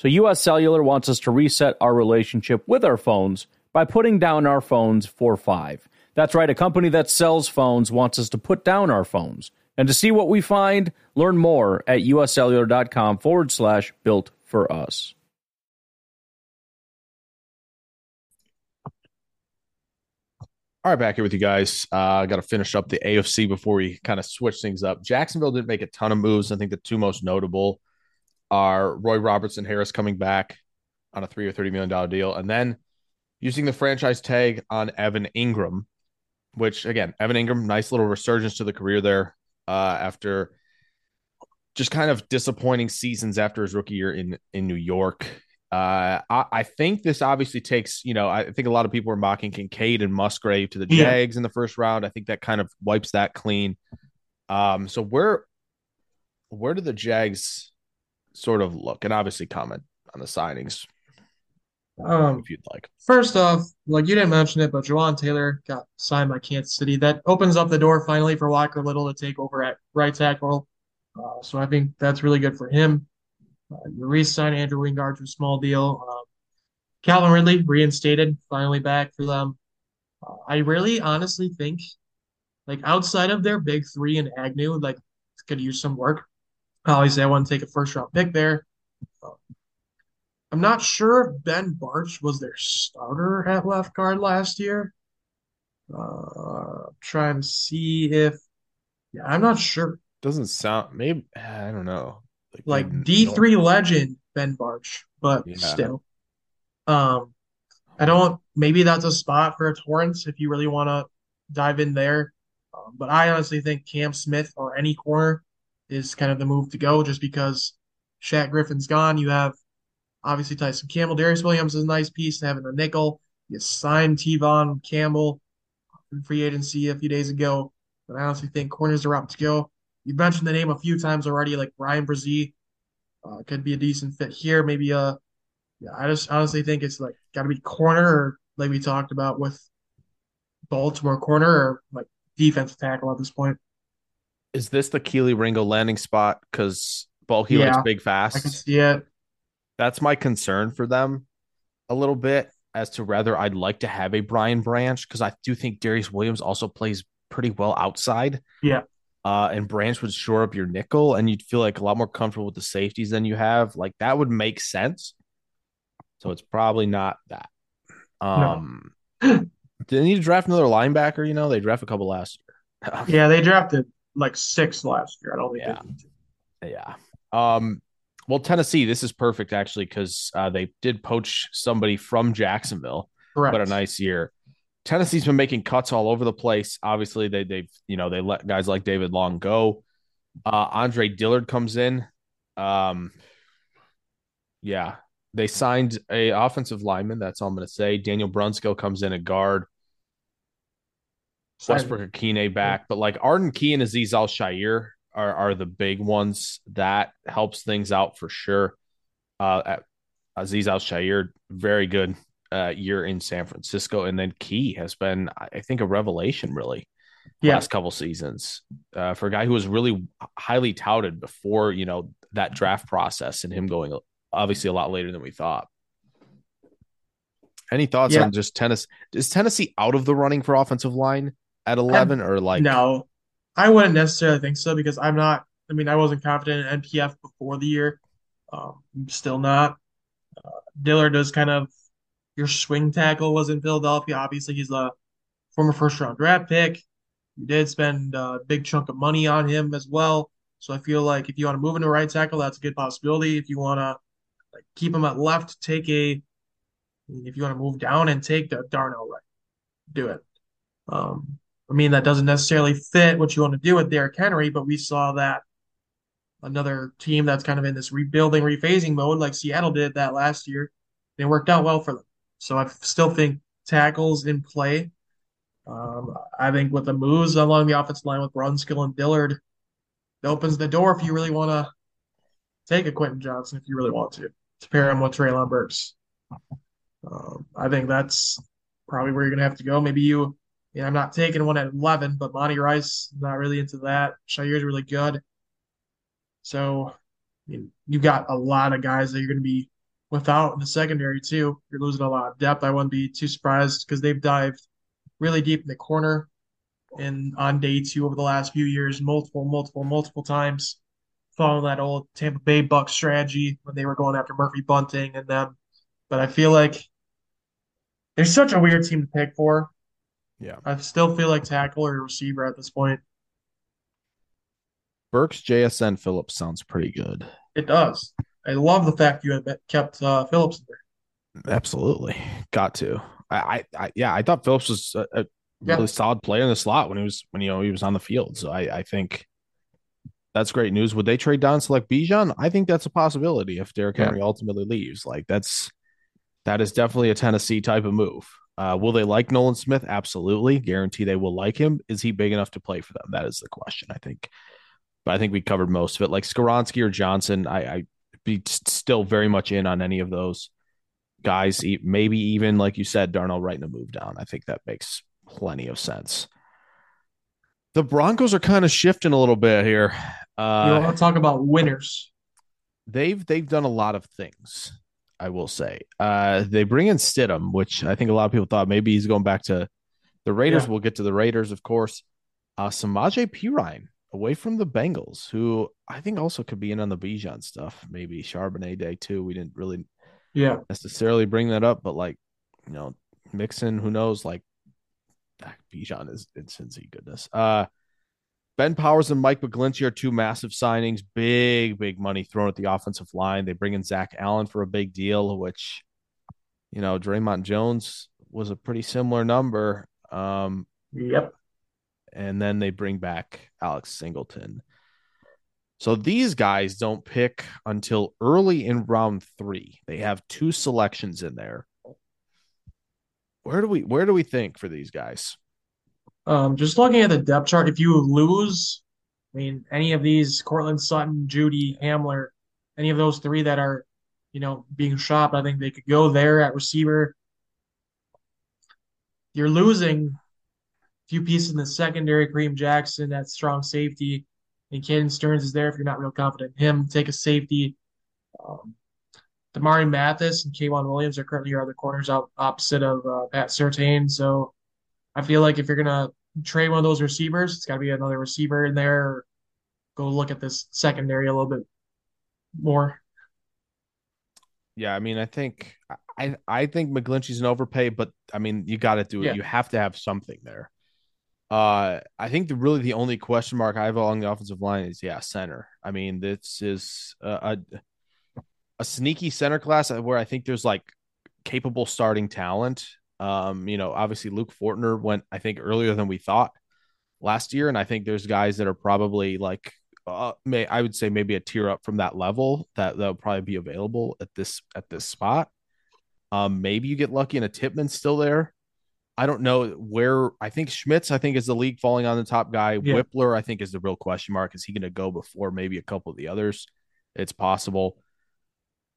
So, US Cellular wants us to reset our relationship with our phones by putting down our phones for five. That's right, a company that sells phones wants us to put down our phones. And to see what we find, learn more at uscellular.com forward slash built for us. All right, back here with you guys. Uh, I got to finish up the AFC before we kind of switch things up. Jacksonville didn't make a ton of moves. I think the two most notable are Roy Robertson Harris coming back on a three or $30 million deal, and then using the franchise tag on Evan Engram, which, again, Evan Engram, nice little resurgence to the career there uh, after just kind of disappointing seasons after his rookie year in, in New York. Uh, I, I, think this obviously takes, you know, I think a lot of people are mocking Kincaid and Musgrave to the Jags yeah. in the first round. I think that kind of wipes that clean. Um, so where, where do the Jags sort of look? And obviously comment on the signings um, if you'd like. First off, like you didn't mention it, but Jawaan Taylor got signed by Kansas City. That opens up the door finally for Walker Little to take over at right tackle. Uh, so I think that's really good for him. Uh, you re-sign Andrew Wingard to a small deal. Um, Calvin Ridley reinstated, finally back for them. Uh, I really honestly think, like outside of their big three and Agnew, like could use some work. Obviously, I want to take a first round pick there. I'm not sure if Ben Bartch was their starter at left guard last year. Uh, trying to see if, yeah, I'm not sure. Doesn't sound maybe I don't know like, like D three legend Ben Bartch, but yeah. still, um, I don't. Maybe that's a spot for a Torrence if you really want to dive in there. Um, but I honestly think Cam Smith or any corner is kind of the move to go, just because Shaq Griffin's gone. You have obviously Tyson Campbell, Darious Williams is a nice piece having a nickel. You signed Tevaughn Campbell in free agency a few days ago, but I honestly think corners are up to go. You mentioned the name a few times already, like Bryan Bresee uh, could be a decent fit here. Maybe uh, yeah, I just honestly think it's like got to be corner or like we talked about with Baltimore corner or like defensive tackle at this point. Is this the Kelee Ringo landing spot? Because Ball he likes Yeah, big I can see it. That's my concern for them a little bit as to whether I'd like to have a Brian Branch because I do think Darious Williams also plays pretty well outside. Yeah. Uh, and Branch would shore up your nickel, and you'd feel like a lot more comfortable with the safeties than you have. Like that would make sense. So it's probably not that. Um, didn't need to draft another linebacker. You know, they draft a couple last year. Yeah, they drafted like six last year. I don't think Yeah. they need to. Yeah. Um, well, Tennessee, this is perfect actually because uh, they did poach somebody from Jacksonville. Correct. What a nice year. Tennessee's been making cuts all over the place. Obviously, they they've you know they let guys like David Long go. Uh, Andre Dillard comes in. Um, yeah, they signed a offensive lineman. That's all I'm going to say. Daniel Brunskill comes in a guard. Westbrook Ikhine back, but like Arden Key and Azeez Al Shaair are are the big ones that helps things out for sure. Uh, Azeez Al Shaair, very good uh, year in San Francisco, and then Key has been, I think, a revelation really Yeah. last couple seasons uh, for a guy who was really highly touted before you know that draft process and him going obviously a lot later than we thought. Any thoughts Yeah. on just tennis? Is Tennessee out of the running for offensive line at eleven, or like no, I wouldn't necessarily think so because I'm not. I mean, I wasn't confident in NPF before the year. Um, I'm still not. Uh, Dillard is kind of your swing tackle was in Philadelphia. Obviously, he's a former first round draft pick. You did spend a big chunk of money on him as well. So I feel like if you want to move into right tackle, that's a good possibility. If you want to like keep him at left, take a. If you want to move down and take the Darnell Wright, do it. Um, I mean, that doesn't necessarily fit what you want to do with Derrick Henry, but we saw that another team that's kind of in this rebuilding, rephasing mode, like Seattle did that last year, it worked out well for them. So I still think tackles in play. Um, I think with the moves along the offensive line with Brunskill and Dillard, it opens the door if you really want to take a Quentin Johnston, if you really want to, to pair him with Treylon Burks. Um, I think that's probably where you're going to have to go. Maybe you yeah, I'm not taking one at 11, but Monty Rice, not really into that. Shaair's really good. So, I mean, you got a lot of guys that you're going to be without in the secondary, too. You're losing a lot of depth. I wouldn't be too surprised because they've dived really deep in the corner and on day two over the last few years, multiple, multiple, multiple times, following that old Tampa Bay Buck strategy when they were going after Murphy Bunting and them. But I feel like they're such a weird team to pick for. Yeah, I still feel like tackle or receiver at this point. Burks JSN Phillips sounds pretty good. It does. I love the fact you had kept uh, Phillips there. Absolutely, got to. I, I, I yeah, I thought Phillips was a, a Yeah. really solid player in the slot when he was when you know he was on the field. So I, I think that's great news. Would they trade down and select Bijan? I think that's a possibility if Derrick Yeah. Henry ultimately leaves. Like that's that is definitely a Tennessee type of move. Uh, will they like Nolan Smith? Absolutely, guarantee they will like him. Is he big enough to play for them? That is the question. I think, but I think we covered most of it. Like Skoronski or Johnson, I, I be still very much in on any of those guys. Maybe even like you said, Darnell writing a move down. I think that makes plenty of sense. The Broncos are kind of shifting a little bit here. you Uh, want to talk about winners? they've they've done a lot of things. I will say. Uh, they bring in Stidham, which I think a lot of people thought maybe he's going back to the Raiders. Yeah. We'll get to the Raiders, of course. Uh, Samaje Perine away from the Bengals, who I think also could be in on the Bijan stuff. Maybe Charbonnet Day too. We didn't really Yeah. necessarily bring that up, but like you know, Mixon, who knows? Like Bijan is in insane goodness. Uh, Ben Powers and Mike McGlinchey are two massive signings. Big, big money thrown at the offensive line. They bring in Zach Allen for a big deal, which, you know, Dre'Mont Jones was a pretty similar number. Um, Yep. and then they bring back Alex Singleton. So these guys don't pick until early in round three. They have two selections in there. Where do we where do we think for these guys? Um, just looking at the depth chart, if you lose, I mean, any of these, Courtland Sutton, Jeudy, Hamler, any of those three that are, you know, being shopped, I think they could go there at receiver. you're losing a few pieces in the secondary. Kareem Jackson, that strong safety, and Caden Sterns is there if you're not real confident in him. Take a safety. Um, Damari Mathis and K'Waun Williams are currently your other corners out opposite of uh, Pat Surtain. So I feel like if you're gonna trade one of those receivers, it's got to be another receiver in there. Or go look at this secondary a little bit more. Yeah, I mean, I think I I think McGlinchey's an overpay, but I mean, you got to do it. Yeah. You have to have something there. Uh, I think the really the only question mark I have along the offensive line is yeah, center. I mean, this is a a, a sneaky center class where I think there's like capable starting talent. Um, you know, obviously Luke Fortner went I think earlier than we thought last year, and I think there's guys that are probably like uh, may I would say maybe a tier up from that level that that'll probably be available at this at this spot. Um, maybe you get lucky and a Tippmann's still there. I don't know where. I think Schmitz. I think is the league falling on the top guy. Yeah. Wypler. I think is the real question mark. Is he going to go before maybe a couple of the others? It's possible.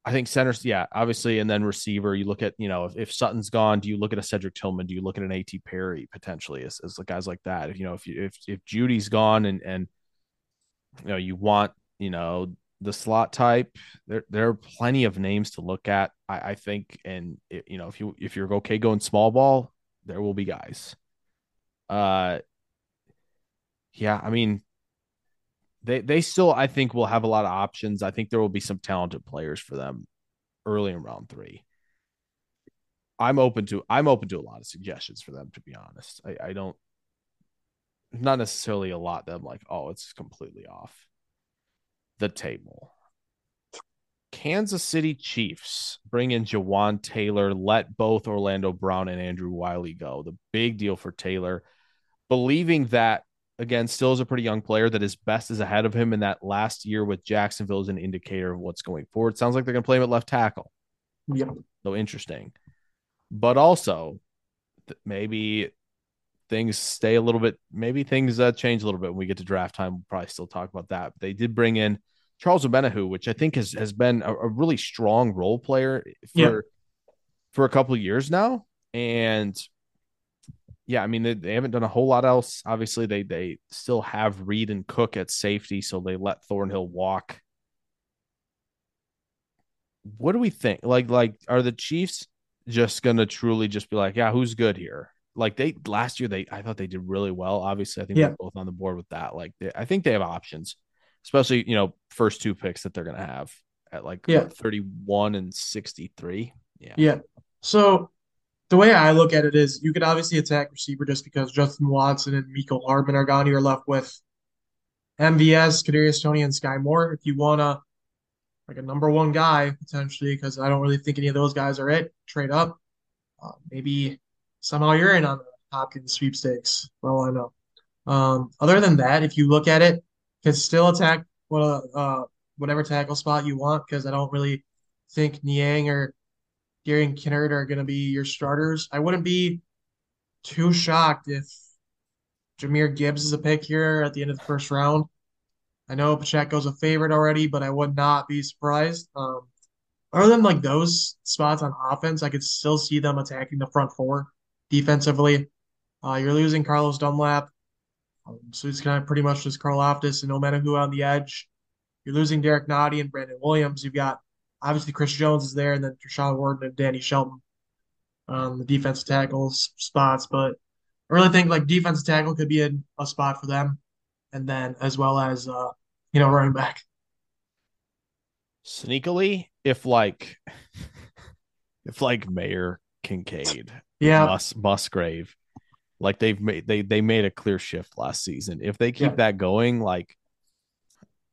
I think centers, yeah, obviously, and then receiver. You look at, you know, if, if Sutton's gone, do you look at a Cedric Tillman? Do you look at an AT Perry potentially as, as guys like that? If you know, if you if if Jeudy's gone and and you know you want you know the slot type there there are plenty of names to look at i, I think and it, you know if you if you're okay going small ball there will be guys uh yeah i mean they they still i think will have a lot of options i think there will be some talented players for them early in round three i'm open to i'm open to a lot of suggestions for them to be honest i, I don't not necessarily a lot that I'm like, oh, it's completely off the table. Kansas City Chiefs bring in Jawaan Taylor, let both Orlando Brown and Andrew Wylie go. The big deal for Taylor, believing that again, still is a pretty young player that his best is ahead of him in that last year with Jacksonville is an indicator of what's going forward. Sounds like they're going to play him at left tackle. Yeah. So interesting. But also, maybe things stay a little bit, maybe things uh, change a little bit when we get to draft time. We'll probably still talk about that. But they did bring in Charles Omenihu, which I think has has been a, a really strong role player for Yeah. for a couple of years now. And yeah, I mean they, they haven't done a whole lot else. Obviously, they they still have Reed and Cook at safety, so they let Thornhill walk. What do we think? Like, like are the Chiefs just gonna truly just be like, yeah, who's good here? Like they last year, they I thought they did really well. Obviously, I think Yeah. they're both on the board with that. Like, they, I think they have options, especially you know first two picks that they're gonna have at like Yeah. thirty one and sixty three. Yeah, Yeah. So the way I look at it is you could obviously attack receiver just because Justin Watson and Mecole Hardman are gone. You're left with MVS, Kadarius Toney, and Skyy Moore. If you wanna like a number one guy potentially, because I don't really think any of those guys are it. Trade up. Uh, maybe somehow you're in on the Hopkins sweepstakes. Well, I know. Um, other than that, if you look at it, can still attack what uh whatever tackle spot you want because I don't really think Niang or Gary Kinnard are going to be your starters. I wouldn't be too shocked if Jahmyr Gibbs is a pick here at the end of the first round. I know Pacheco's a favorite already, but I would not be surprised. Um, other than like those spots on offense, I could still see them attacking the front four defensively. Uh, you're losing Carlos Dunlap, um, so it's kind of pretty much just Karlaftis and Omenihu on the edge. You're losing Derrick Nnadi and Brandon Williams. You've got obviously Chris Jones is there, and then Deshaun Warden and Danny Shelton on the defensive tackle s- spots. But I really think like defensive tackle could be a, a spot for them, and then as well as uh, you know running back. sneakily, if like if like Mayer Kincaid, Yeah, Mus- Musgrave, like they've made they they made a clear shift last season. If they keep Yeah. that going, like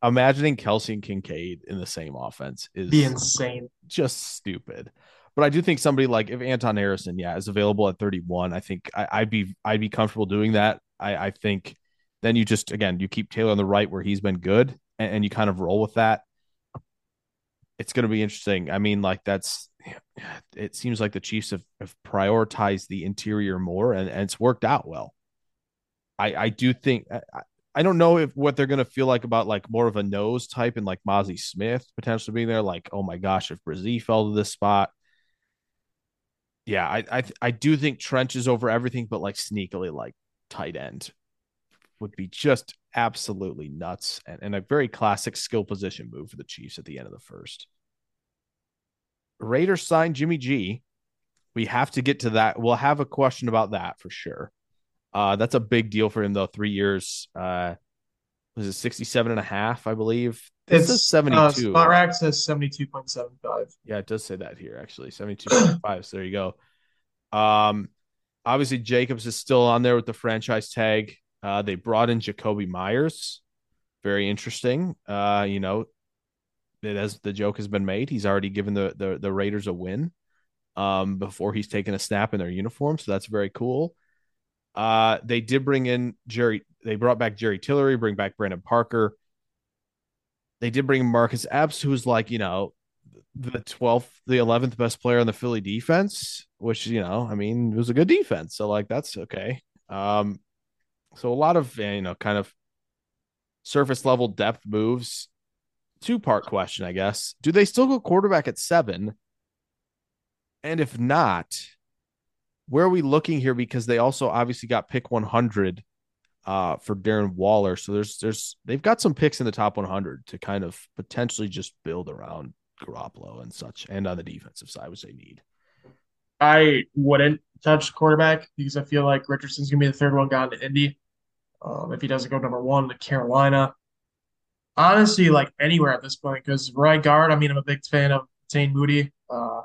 imagining Kelce and Kincaid in the same offense is be insane. just stupid. But I do think somebody like if Anton Harrison, yeah, is available at 31, I think I, I'd be I'd be comfortable doing that. I, I think then you just again you keep Taylor on the right where he's been good and, and you kind of roll with that. It's gonna be interesting. I mean, like that's it seems like the Chiefs have, have prioritized the interior more and, and it's worked out well. I I do think I, I don't know if what they're gonna feel like about like more of a nose type and like Mazi Smith potentially being there. Like, oh my gosh, if Brazil fell to this spot, Yeah, I I I do think Trench is over everything, but like sneakily like tight end would be just absolutely nuts and, and a very classic skill position move for the Chiefs at the end of the first. Raiders signed Jimmy G. We have to get to that. We'll have a question about that for sure. Uh, that's a big deal for him though. Three years. Uh, was it 67 and a half, I believe? This it's 72. Uh, Spotrac says 72.75. Yeah, it does say that here actually. 72.5. so there you go. Um, obviously Jacobs is still on there with the franchise tag. Uh, they brought in Jakobi Meyers. Very interesting. Uh, you know, it as the joke has been made, he's already given the the, the Raiders a win um, before he's taken a snap in their uniform. So that's very cool. Uh, they did bring in Jerry. They brought back Jerry Tillery, bring back Brandon Parker. They did bring Marcus Epps, who's like, you know, the 12th, the 11th best player on the Philly defense, which, you know, I mean, it was a good defense. So, like, that's okay. Um, so a lot of, you know, kind of surface level depth moves. Two part question, I guess. Do they still go quarterback at seven? And if not, where are we looking here? Because they also obviously got pick 100 uh, for Darren Waller. So there's there's they've got some picks in the top 100 to kind of potentially just build around Garoppolo and such, and on the defensive side, which they need. I wouldn't touch quarterback because I feel like Richardson's gonna be the third one gone to Indy. Um, if he doesn't go number one to Carolina, honestly, like anywhere at this point, because right guard, I mean, I'm a big fan of Zane Moody. Uh,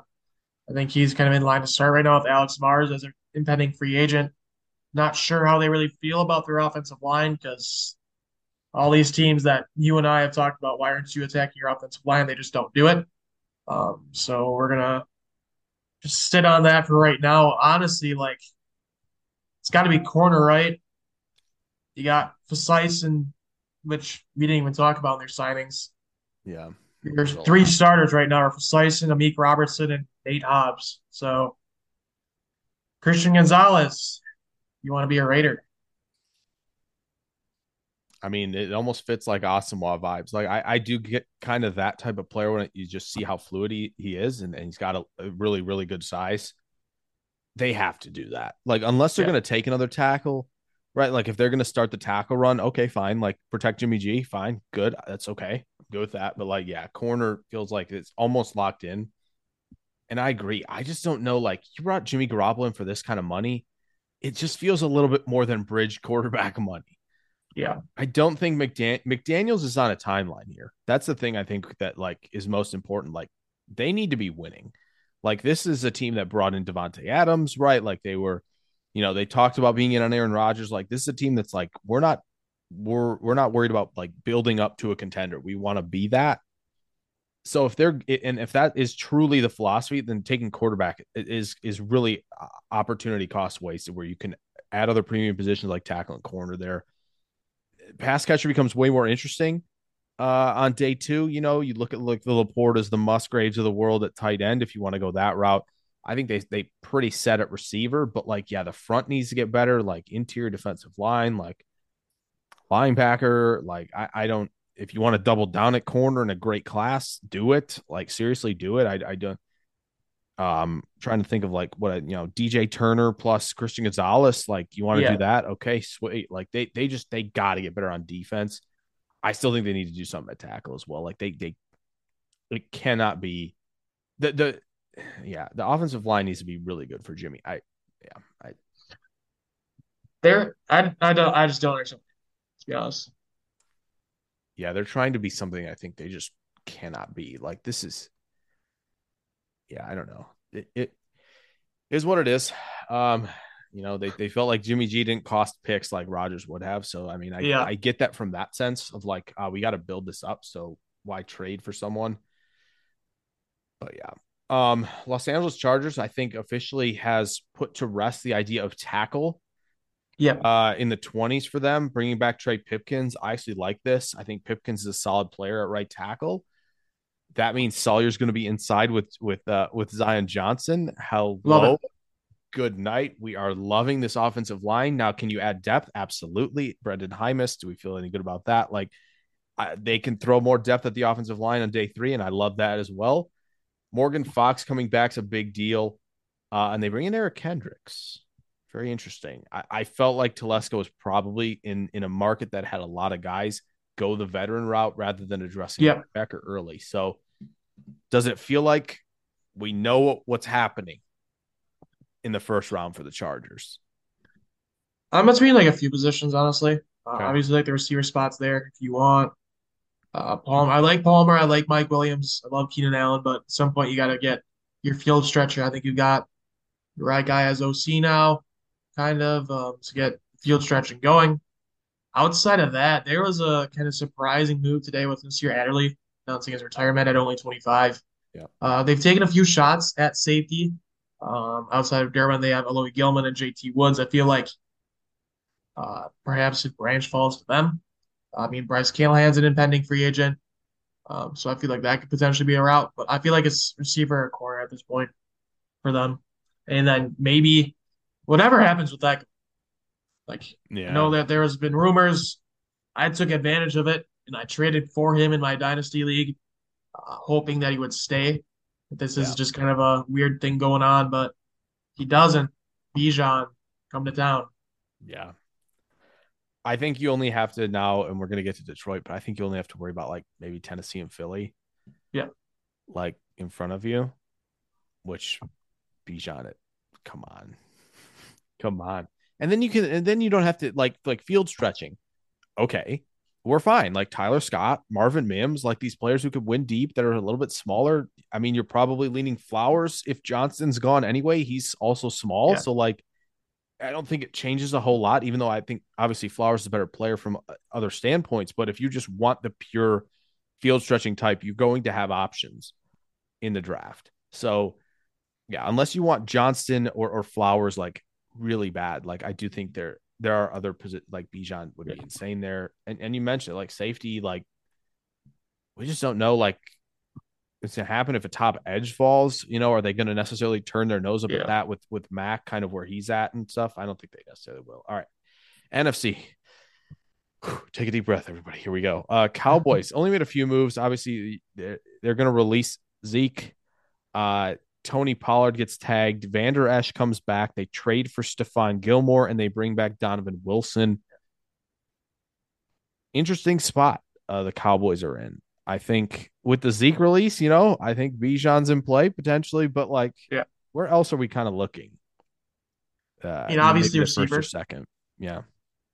I think he's kind of in line to start right now with Alex Mars as an impending free agent. Not sure how they really feel about their offensive line because all these teams that you and I have talked about, why aren't you attacking your offensive line? They just don't do it. Um, so we're gonna just sit on that for right now. Honestly, like it's got to be corner, right? You got Fasise and which we didn't even talk about in their signings. Yeah. There's three starters right now are Fasise and Amik Robertson and Nate Hobbs. So Christian Gonzalez, you want to be a Raider. I mean, it almost fits like Asomugha vibes. Like I, I do get kind of that type of player when you just see how fluid he, he is and, and he's got a, a really, really good size. They have to do that. Like unless they're yeah. going to take another tackle, right? Like if they're going to start the tackle run, okay, fine. Like protect Jimmy G, fine, good. That's okay. Go with that. But like, yeah, corner feels like it's almost locked in. And I agree. I just don't know. Like you brought Jimmy Garoppolo in for this kind of money. It just feels a little bit more than bridge quarterback money. Yeah. I don't think McDan- McDaniels is on a timeline here. That's the thing I think that like is most important. Like they need to be winning. Like this is a team that brought in Davante Adams, right? Like they were you know, they talked about being in on Aaron Rodgers. Like this is a team that's like we're not we're we're not worried about like building up to a contender. We want to be that. So if they're and if that is truly the philosophy, then taking quarterback is is really uh, opportunity cost wasted where you can add other premium positions like tackle and corner there. Pass catcher becomes way more interesting uh, on day two. You know, you look at like the LaPortas, the Musgraves of the world at tight end if you want to go that route. I think they they pretty set at receiver, but like yeah, the front needs to get better, like interior defensive line, like linebacker. Like I, I don't if you want to double down at corner in a great class, do it. Like seriously, do it. I I don't um trying to think of like what you know DJ Turner plus Christian Gonzalez like you want to yeah. do that okay sweet like they they just they got to get better on defense I still think they need to do something at tackle as well like they they it cannot be the the yeah, the offensive line needs to be really good for Jimmy. I yeah, I there I I don't I just don't understand honest. Yeah, they're trying to be something I think they just cannot be. Like this is yeah, I don't know. It, it is what it is. Um, you know, they, they felt like Jimmy G didn't cost picks like Rodgers would have. So I mean, I yeah. I get that from that sense of like, uh, we got to build this up. So why trade for someone? But yeah, um, Los Angeles Chargers, I think, officially has put to rest the idea of tackle. Yeah. Uh, in the 20s for them, bringing back Trey Pipkins. I actually like this. I think Pipkins is a solid player at right tackle. That means Salyer's going to be inside with with uh, with Zion Johnson. Hello. Good night. We are loving this offensive line. Now, can you add depth? Absolutely. Brenden Jaimes, do we feel any good about that? Like, I, they can throw more depth at the offensive line on day three, and I love that as well. Morgan Fox coming back is a big deal. Uh, and they bring in Eric Kendricks. Very interesting. I, I felt like Telesco was probably in in a market that had a lot of guys go the veteran route rather than addressing Yeah. Becker early. So does it feel like we know what, what's happening in the first round for the Chargers? I'm between like a few positions, honestly. Uh, Okay. Obviously, like the receiver spots there if you want. Uh, Palmer, I like Palmer. I like Mike Williams. I love Keenan Allen, but at some point you got to get your field stretcher. I think you got the right guy as OC now, kind of um, to get field stretching going. Outside of that, there was a kind of surprising move today with Nasir Adderley announcing his retirement at only 25. Yeah. Uh, they've taken a few shots at safety. Um, outside of Derwin, they have Alohi Gilman and JT Woods. I feel like uh, perhaps if Branch falls to them, I mean Bryce Callahan's an impending free agent, um, so I feel like that could potentially be a route. But I feel like it's receiver or corner at this point for them, and then maybe whatever happens with that. Like Yeah. I know that there has been rumors. I took advantage of it and I traded for him in my dynasty league, uh, hoping that he would stay. This is Yeah. just kind of a weird thing going on, but he doesn't. Bijan come to town. Yeah. I think you only have to now, and we're going to get to Detroit, but I think you only have to worry about like maybe Tennessee and Philly. Yeah. Like in front of you, which Bijan it. Come on. Come on. And then you can, and then you don't have to like, like field stretching. Okay. We're fine. Like Tyler Scott, Marvin Mims, like these players who could win deep that are a little bit smaller. I mean, you're probably leaning Flowers. If Johnston's gone anyway, he's also small. Yeah. So, like, I don't think it changes a whole lot, even though I think obviously Flowers is a better player from uh, other standpoints. But if you just want the pure field stretching type, you're going to have options in the draft. So, yeah, unless you want Johnston or, or Flowers like really bad, like I do think there there are other posi- like Bijan would be insane there. And and you mentioned like safety, like we just don't know like it's gonna happen if a top edge falls. You know, are they to necessarily turn their nose up Yeah. at that with with Mack kind of where he's at and stuff? I don't think they necessarily will. All right, NFC. Whew, Take a deep breath, everybody. Here we go. Uh, Cowboys only made a few moves. Obviously, they're, they're going to release Zeke. Uh, Tony Pollard gets tagged. Vander Esch comes back. They trade for Stephon Gilmore and they bring back Donovan Wilson. Interesting spot uh, the Cowboys are in. I think with the Zeke release, you know, I think Bijan's in play potentially, but like, Yeah. where else are we kind of looking? Uh, know, obviously maybe first or receiver. second. Yeah.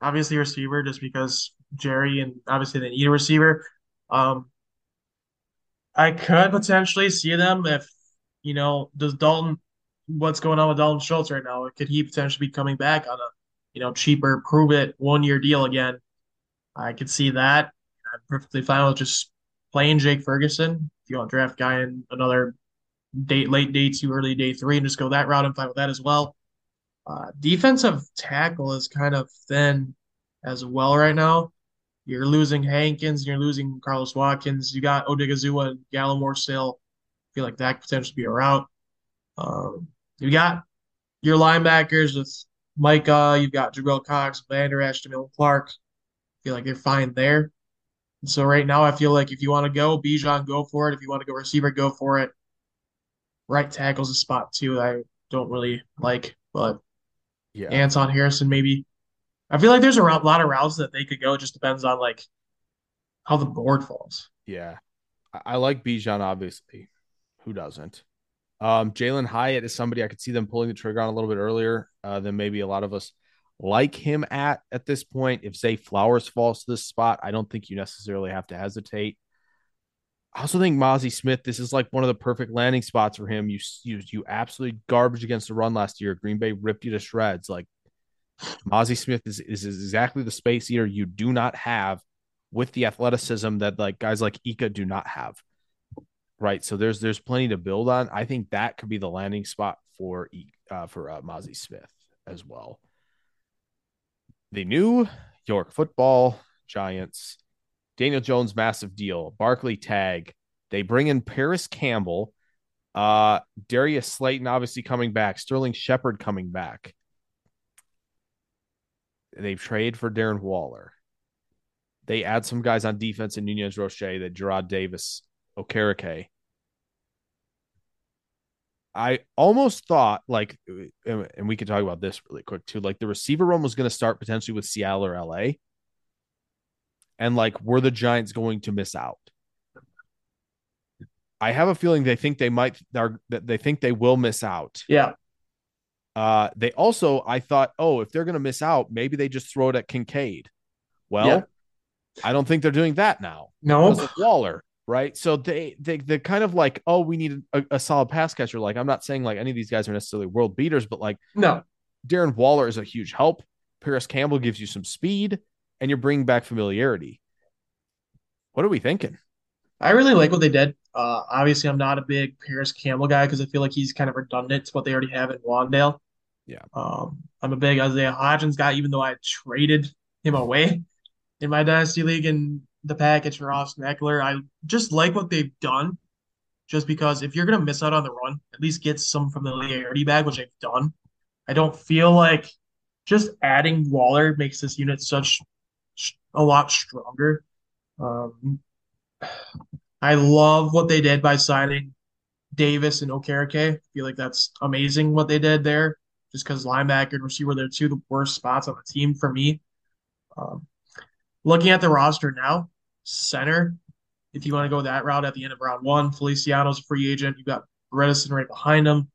Obviously receiver, just because Jerry and obviously they need a receiver. Um, I could potentially see them if you know does Dalton what's going on with Dalton Schultz right now? Could he potentially be coming back on a you know cheaper prove it one year deal again? I could see that. I'm perfectly fine with just playing Jake Ferguson. If you want to draft guy in another date late day two, early day three, and just go that route, I'm fine with that as well. Uh, defensive tackle is kind of thin as well right now. You're losing Hankins, you're losing Carlos Watkins. You got Odighizuwa and Gallimore still. Feel like that could potentially be a route. Um, you got your linebackers with Micah. You've got Jabril Cox, Vander Esch, Jamil Clark. feel like they're fine there. And so right now, I feel like if you want to go Bijan, go for it. If you want to go receiver, go for it. Right tackle's a spot too. I don't really like, but Yeah. Anton Harrison maybe. I feel like there's a lot of routes that they could go. It just depends on like how the board falls. Yeah. I, I like Bijan, obviously. Who doesn't? Um, Jalin Hyatt is somebody I could see them pulling the trigger on a little bit earlier uh, than maybe a lot of us like him at at this point. If Zay Flowers falls to this spot, I don't think you necessarily have to hesitate. I also think Mazi Smith, this is like one of the perfect landing spots for him. You you you absolutely garbage against the run last year. Green Bay ripped you to shreds. Like Mazi Smith is, is exactly the space eater you do not have with the athleticism that like guys like Ika do not have. Right. So there's there's plenty to build on. I think that could be the landing spot for uh, for uh, Mazi Smith as well. The New York Football Giants, Daniel Jones massive deal, Barkley tag. They bring in Parris Campbell, uh, Darius Slayton obviously coming back, Sterling Shepard coming back. They trade for Darren Waller. They add some guys on defense in Nunez Roche, that Gerard Davis, Okereke. I almost thought like, and we could talk about this really quick too. Like the receiver room was going to start potentially with Seattle or LA, and like were the Giants going to miss out? I have a feeling they think they might. That they think they will miss out. Yeah. Uh, they also, I thought, oh, if they're going to miss out, maybe they just throw it at Kincaid. Well, yeah. I don't think they're doing that now. No, Waller, right? So they they they kind of like, oh, we need a, a, solid pass catcher. Like, I'm not saying like any of these guys are necessarily world beaters, but like, no, Darren Waller is a huge help. Parris Campbell gives you some speed, and you're bringing back familiarity. What are we thinking? I really like what they did. Uh, obviously, I'm not a big Parris Campbell guy because I feel like he's kind of redundant to what they already have in Wan'Dale. Yeah. Um, I'm a big Isaiah Hodgins guy, even though I traded him away in my dynasty league in the package for Austin Ekeler. I just like what they've done, just because if you're gonna miss out on the run, at least get some familiarity back, which they've done. I don't feel like just adding Waller makes this unit such a lot stronger. Um, I love what they did by signing Davis and Okereke. I feel like that's amazing what they did there, just because linebacker and receiver, they're two of the worst spots on the team for me. Um, looking at the roster now, center, if you want to go that route at the end of round one, Feliciano's a free agent. You've got Bredeson right behind him.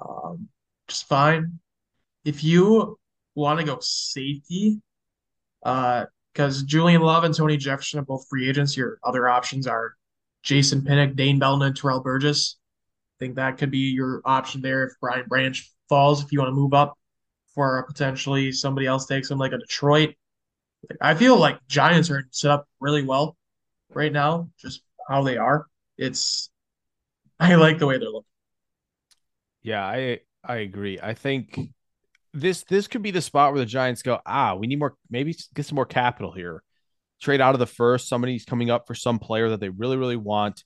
Um, just fine. If you want to go safety, uh, because Julian Love and Tony Jefferson are both free agents. Your other options are Jason Pinnock, Dane Belton, and Terrell Burgess. I think that could be your option there if Brian Branch falls, if you want to move up for potentially somebody else takes him, like a Detroit. I feel like Giants are set up really well right now, just how they are. It's I like the way they're looking. Yeah, I I agree. I think this this could be the spot where the Giants go, ah, we need more, maybe get some more capital here. Trade out of the first. Somebody's coming up for some player that they really, really want.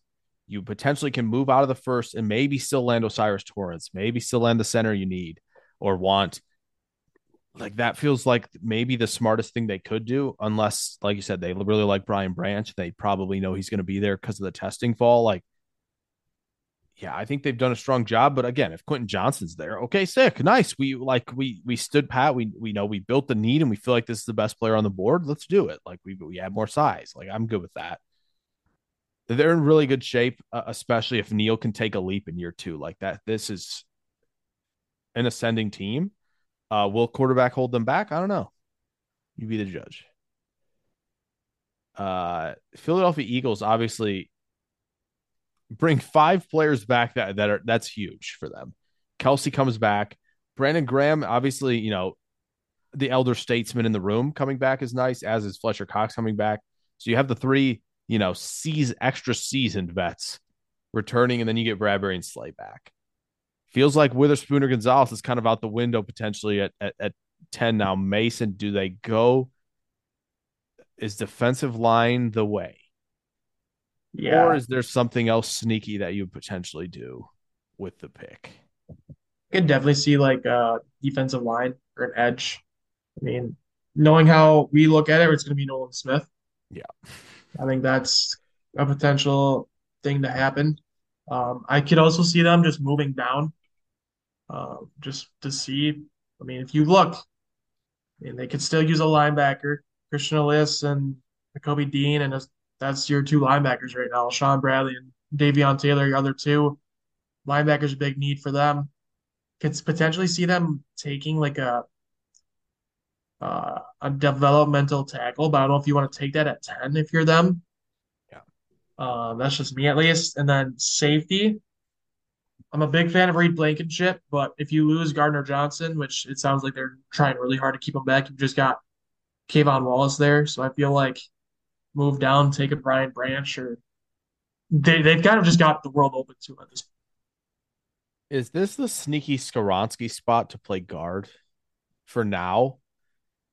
You potentially can move out of the first and maybe still land O'Cyrus Torrence, maybe still land the center you need or want. Like that feels like maybe the smartest thing they could do, unless, like you said, they really like Brian Branch. They probably know he's going to be there because of the testing fall. Like yeah, I think they've done a strong job. But again, if Quentin Johnston's there, okay, sick, nice. We like we we stood pat. We we know we built the need, and we feel like this is the best player on the board. Let's do it. Like we we add more size. Like I'm good with that. They're in really good shape, uh, especially if Neal can take a leap in year two like that. This is an ascending team. Uh, will quarterback hold them back? I don't know. You be the judge. Uh, Philadelphia Eagles obviously bring five players back that that are that's huge for them. Kelce comes back. Brandon Graham, obviously, you know, the elder statesman in the room coming back is nice, as is Fletcher Cox coming back. So you have the three, you know, seas extra seasoned vets returning, and then you get Bradberry and Slay back. Feels like Witherspoon or Gonzalez is kind of out the window potentially at, at, at 10 now. Mason, do they go? Is defensive line the way? Yeah. Or is there something else sneaky that you potentially do with the pick? I could definitely see like a defensive line or an edge. I mean, knowing how we look at it, it's going to be Nolan Smith. Yeah. I think that's a potential thing to happen. Um, I could also see them just moving down uh, just to see. I mean, if you look, I mean, they could still use a linebacker, Christian Elliss and Kobe Dean, and that's your two linebackers right now, Shaun Bradley and Davion Taylor, your other two. Linebackers a big need for them. Could potentially see them taking like a uh, a developmental tackle, but I don't know if you want to take that at 10 if you're them. Yeah. Um, that's just me at least. And then safety. I'm a big fan of Reed Blankenship, but if you lose Gardner Johnson, which it sounds like they're trying really hard to keep him back, you've just got K'Von Wallace there. So I feel like move down, take a Brian Branch, or they they've kind of just got the world open to at this. Is this the sneaky Skoronski spot to play guard for now,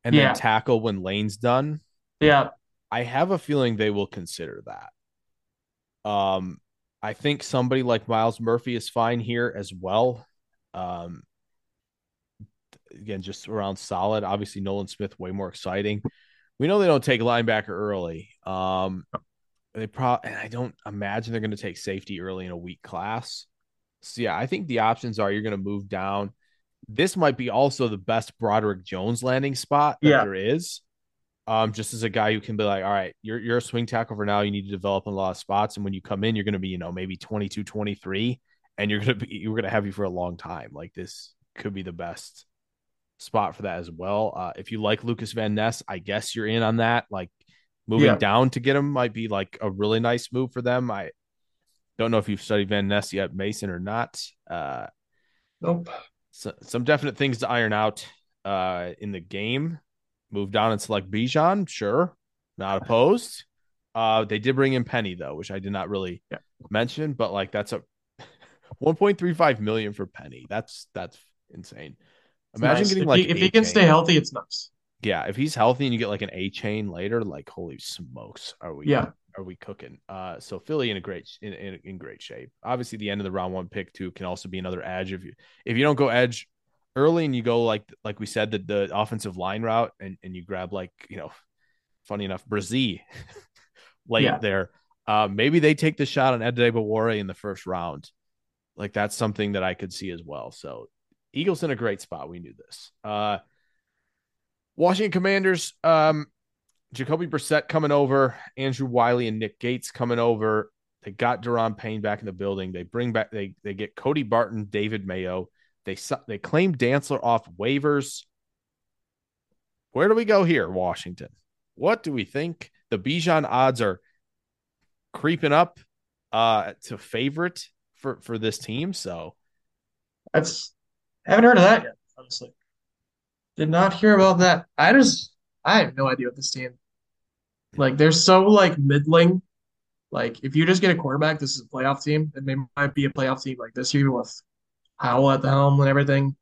and yeah. then tackle when Lane's done? Yeah, I have a feeling they will consider that. Um, I think somebody like Myles Murphy is fine here as well. Um, again, just around solid. Obviously, Nolan Smith way more exciting we know they don't take linebacker early. Um, they probably, and I don't imagine they're going to take safety early in a weak class. So yeah, I think the options are you're going to move down. This might be also the best Broderick Jones landing spot that Yeah. there is. Um, just as a guy who can be like, all right, you're you're a swing tackle for now. You need to develop in a lot of spots, and when you come in, you're going to be, you know, maybe 22, 23, and you're going to be you're going to have you for a long time. Like this could be the best spot for that as well. Uh, if you like Lucas Van Ness, I guess you're in on that. Like moving Yeah. down to get him might be like a really nice move for them. I don't know if you've studied Van Ness yet, Mason, or not. Uh, Nope. so, some definite things to iron out uh, in the game. Move down and select Bijan, sure, not opposed. Uh, they did bring in Penny though, which I did not really Yeah. mention, but like that's a 1.35 million for Penny. That's that's insane. Imagine nice. getting if like he, if he can chain. stay healthy, it's nice. Yeah, if he's healthy and you get like an A chain later, like holy smokes, are we Yeah. are we cooking? Uh, so Philly in a great in, in, in great shape. Obviously, the end of the round one pick too can also be another edge. If you if you don't go edge early and you go like like we said the the offensive line route and and you grab like you know, funny enough, Bresee late Yeah. there. Uh, maybe they take the shot on Adebawore in the first round. Like that's something that I could see as well. So Eagles in a great spot. We knew this. Uh, Washington Commanders, um, Jacoby Brissett coming over, Andrew Wylie and Nick Gates coming over. They got Daron Payne back in the building. They bring back they they get Cody Barton, David Mayo. They they claim Dantzler off waivers. Where do we go here, Washington? What do we think? The Bijan odds are creeping up uh to favorite for for this team. So That's haven't heard of that yet, honestly. Did not hear about that. I just I have no idea what this team. Like they're so like middling. Like if you just get a quarterback, this is a playoff team, and they might be a playoff team like this year with Howell at the helm and everything.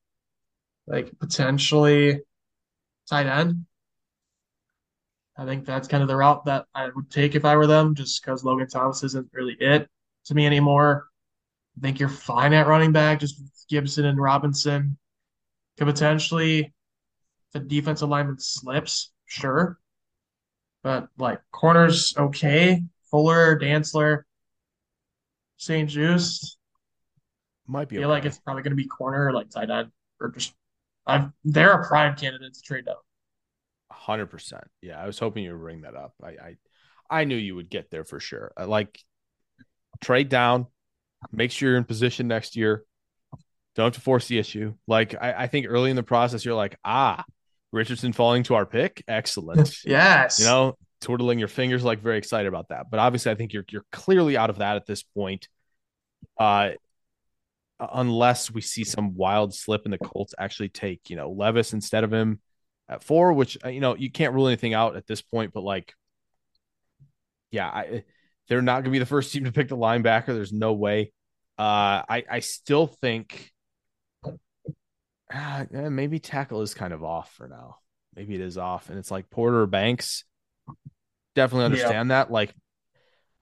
Like potentially tight end. I think that's kind of the route that I would take if I were them, just because Logan Thomas isn't really it to me anymore. I think you're fine at running back, just Gibson and Robinson. Could potentially, if the defensive lineman slips, sure. But like corners, okay. Fuller, Dantzler, St-Juste. Might be feel like it's probably going to be corner or like tight end or just. I've, they're a prime candidate to trade down. Hundred percent. Yeah, I was hoping you would bring that up. I, I, I knew you would get there for sure. I like trade down, make sure you're in position next year. Don't have to force the issue. Like I, I think early in the process, you're like, ah, Richardson falling to our pick, excellent. Yes. you know, twiddling your fingers, like very excited about that. But obviously, I think you're you're clearly out of that at this point. Uh, unless we see some wild slip and the Colts actually take you know Levis instead of him at four, which uh, you know you can't rule anything out at this point. But like, yeah, I, they're not going to be the first team to pick the linebacker. There's no way. Uh, I I still think uh, maybe tackle is kind of off for now. Maybe it is off, and it's like Porter or Banks. Definitely understand that. Like,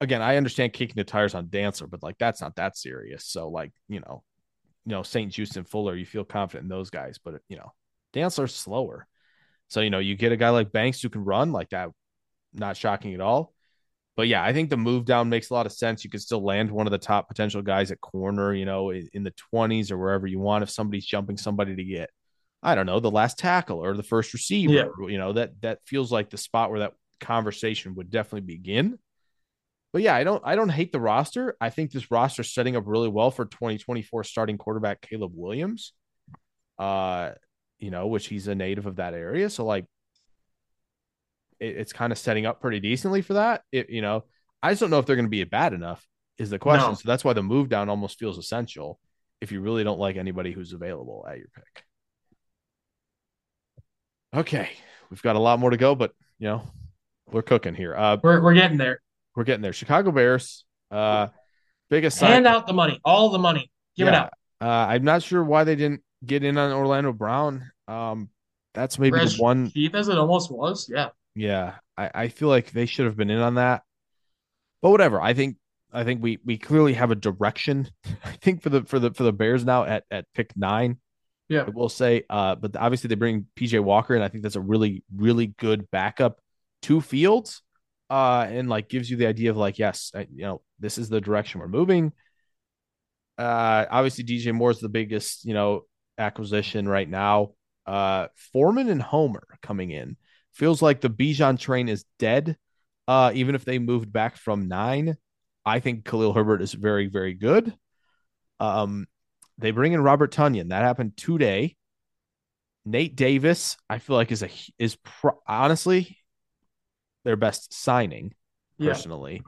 again, I understand kicking the tires on Dancer, but like that's not that serious. So like, you know, you know, St-Juste and Fuller, you feel confident in those guys, but you know, Dancer's slower. So, you know, you get a guy like Banks who can run like that, not shocking at all. But yeah, I think the move down makes a lot of sense. You could still land one of the top potential guys at corner, you know, in, in the 20s or wherever you want if somebody's jumping somebody to get, I don't know, the last tackle or the first receiver. Yeah. You know, that that feels like the spot where that conversation would definitely begin. But yeah, I don't I don't hate the roster. I think this roster is setting up really well for 2024 starting quarterback Caleb Williams. Uh, you know, which he's a native of that area. So like it, it's kind of setting up pretty decently for that. It, you know, I just don't know if they're going to be bad enough is the question. No. So that's why the move down almost feels essential if you really don't like anybody who's available at your pick. Okay, we've got a lot more to go, but you know, we're cooking here. Uh, We're, we're getting there. We're getting there. Chicago Bears, uh, biggest sign. Hand out the money, all the money. Give it out. Uh, I'm not sure why they didn't get in on Orlando Brown. Um, that's maybe For the one. cheap as it almost was. Yeah. Yeah, I, I feel like they should have been in on that. But whatever. I think I think we we clearly have a direction. I think for the for the for the Bears now at at pick nine. Yeah. I will say. Uh, but obviously they bring PJ Walker, and I think that's a really really good backup to Fields. Uh, and like gives you the idea of like, yes, I, you know, this is the direction we're moving. Uh, obviously, DJ Moore is the biggest, you know, acquisition right now. Uh, Foreman and Homer coming in feels like the Bijan train is dead. Uh, even if they moved back from nine, I think Khalil Herbert is very, very good. Um, they bring in Robert Tonyan. That happened today. Nate Davis, I feel like is a is pro- honestly their best signing personally.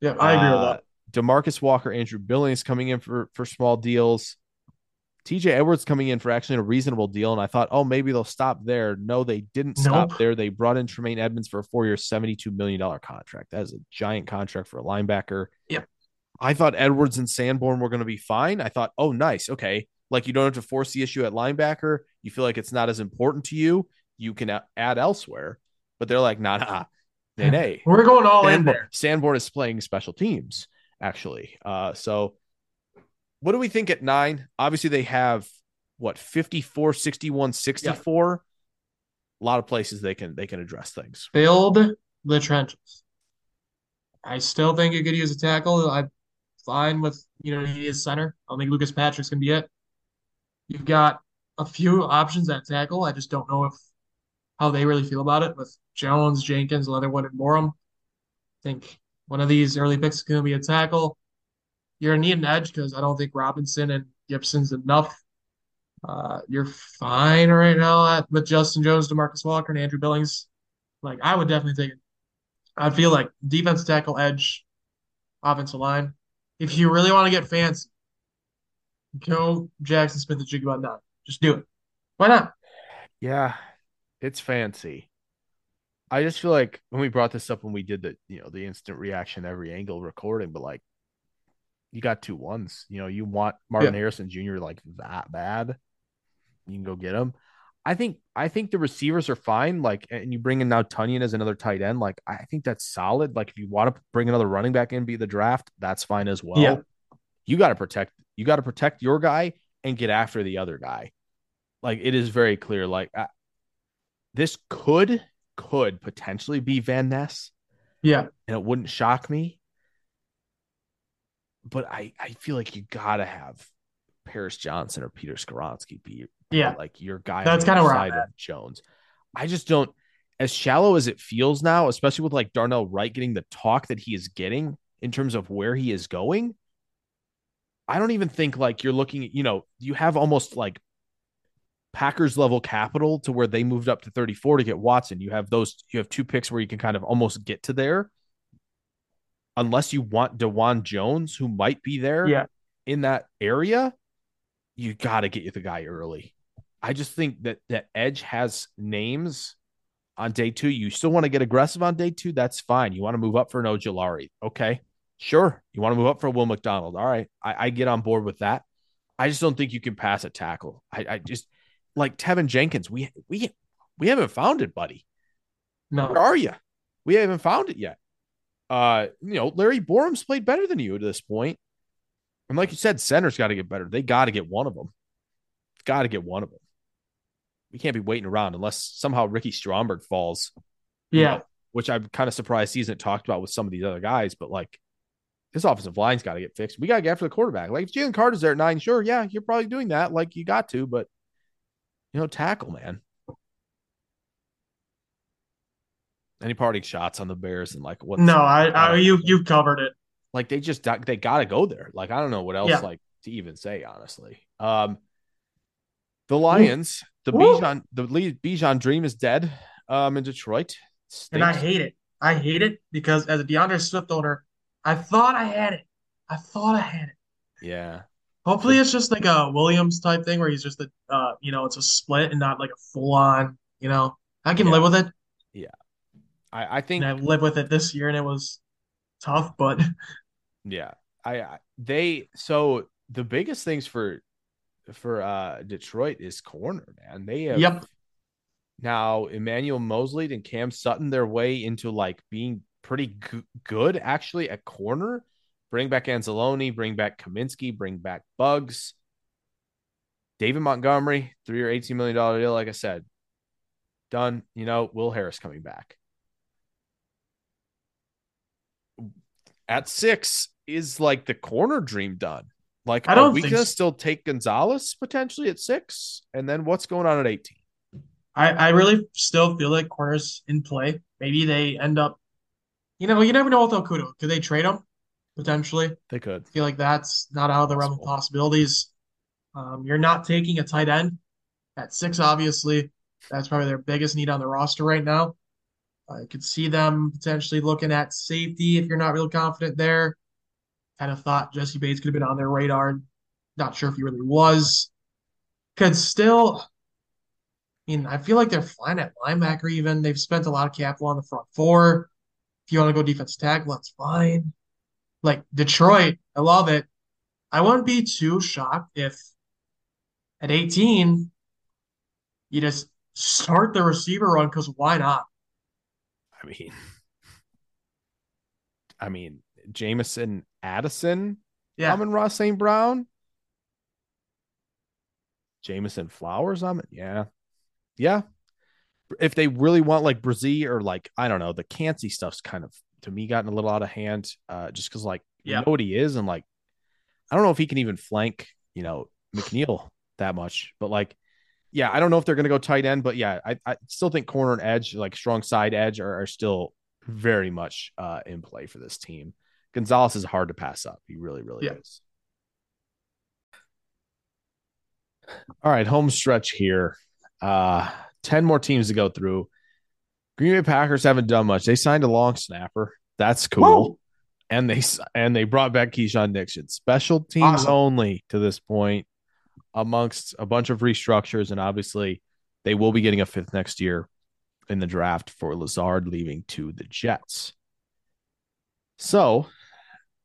Yeah, yeah I agree uh, with that. Demarcus Walker, Andrew Billings coming in for for small deals. TJ Edwards coming in for actually a reasonable deal. And I thought, oh, maybe they'll stop there. No, they didn't stop there. They brought in Tremaine Edmunds for a four year, $72 million contract. That is a giant contract for a linebacker. Yep. I thought Edwards and Sanborn were going to be fine. I thought, oh, nice. Okay. Like you don't have to force the issue at linebacker. You feel like it's not as important to you. You can add elsewhere. But they're like, nah, nah. Nay, nay. We're going all in there. Sanborn is playing special teams actually. Uh, so what do we think at nine? Obviously, they have what 54, 61, 64. Yeah. A lot of places they can they can address things. Build the trenches. I still think you could use a tackle. I'm fine with you know he is center. I don't think Lucas Patrick's gonna be it. You've got a few options at tackle. I just don't know if how they really feel about it with Jones, Jenkins, Leatherwood, and Borom. I think one of these early picks is going to be a tackle. You're going to need an edge because I don't think Robinson and Gibson's enough. Uh, you're fine right now at, with Justin Jones, Demarcus Walker, and Andrew Billings. Like, I would definitely take it. I feel like defense tackle, edge, offensive line. If you really want to get fancy, go Jaxon Smith-Njigba nine. Just do it. Why not? Yeah, it's fancy. I just feel like when we brought this up when we did the you know the instant reaction every angle recording, but like you got two ones. You know, you want Marvin yeah. Harrison Jr. like that bad, you can go get him. I think I think the receivers are fine. Like, and you bring in now Tonyan as another tight end. Like, I think that's solid. Like, if you want to bring another running back in, be the draft, that's fine as well. Yeah. You got to protect. You got to protect your guy and get after the other guy. Like, it is very clear. Like, this could could potentially be Van Ness. Yeah. And it wouldn't shock me. But I, I feel like you gotta have Paris Johnson or Peter Skoronski be yeah. like your guy. That's kind of where I'm of Jones. I just don't as shallow as it feels now, especially with like Darnell Wright getting the talk that he is getting in terms of where he is going. I don't even think like you're looking, at, you know, you have almost like Packers level capital to where they moved up to 34 to get Watson. You have those, you have two picks where you can kind of almost get to there. Unless you want Dawand Jones, who might be there yeah. in that area, you got to get you the guy early. I just think that that Edge has names on day two. You still want to get aggressive on day two? That's fine. You want to move up for an Ojulari. Okay. Sure. You want to move up for Will McDonald. All right. I, I, get on board with that. I just don't think you can pass a tackle. I, I just like Teven Jenkins. We we we haven't found it, buddy. No, where are you? We haven't found it yet. Uh, you know, Larry Borom's played better than you to this point. And like you said, center's got to get better. They got to get one of them. Got to get one of them. We can't be waiting around unless somehow Ricky Stromberg falls. Yeah. Know, which I'm kind of surprised he isn't talked about with some of these other guys, but like this offensive line's got to get fixed. We got to get after the quarterback. Like if Jalen Carter's there at nine, sure, yeah, you're probably doing that. Like you got to, but you know, tackle, man. Any parting shots on the Bears and like what? No, I, I you you've covered it. Like they just they got to go there. Like I don't know what else yeah. like to even say honestly. Um, the Lions, the Bijan, the Bijan dream is dead. Um, in Detroit, and I hate it. I hate it because as a D'Andre Swift owner, I thought I had it. I thought I had it. Yeah. Hopefully, it's just like a Williams type thing where he's just a, uh, you know, it's a split and not like a full on. You know, I can yeah. live with it. Yeah, I, I think and I lived with it this year, and it was tough, but yeah, I, I they so the biggest things for for uh Detroit is corner, man. They have yep. Now Emmanuel Moseley and Cam Sutton their way into like being pretty good actually at corner Bring back Anzalone, bring back Kaminsky, bring back Bugs. David Montgomery, three or $18 million deal. Like I said, done. You know, Will Harris coming back. At six is like the corner dream done. Like, I don't are we gonna so. still take Gonzalez potentially at six, and then what's going on at eighteen? I, I really still feel like corners in play. Maybe they end up, you know, you never know with Okudah. Could they trade him potentially? They could. I feel like that's not out of the realm of possibilities. Um, you're not taking a tight end at six, obviously. That's probably their biggest need on the roster right now. I could see them potentially looking at safety if you're not real confident there. Kind of thought Jessie Bates could have been on their radar. Not sure if he really was. Could still, I mean, I feel like they're fine at linebacker even. They've spent a lot of capital on the front four. If you want to go defense tackle, that's fine. Like Detroit, I love it. I wouldn't be too shocked if at 18 you just start the receiver run because why not? I mean, I mean, Jameson, Addison, Yeah. Amon-Ra St. Brown, Jameson Flowers. I'm yeah, yeah. If they really want like Brazil or like I don't know, the Cansey stuff's kind of to me gotten a little out of hand. Uh, just because like you know what he is, and like I don't know if he can even flank, you know, McNeil that much, but like. Yeah, I don't know if they're going to go tight end, but yeah, I, I still think corner and edge, like strong side edge, are, are still very much uh, in play for this team. Gonzalez is hard to pass up. He really, really Yeah. is. All right, home stretch here. Uh, 10 more teams to go through. Green Bay Packers haven't done much. They signed a long snapper. That's cool. Woo! And they and they brought back Keyshawn Nixon. Special teams Awesome. only to this point, amongst a bunch of restructures, and obviously they will be getting a fifth next year in the draft for Lazard leaving to the Jets. So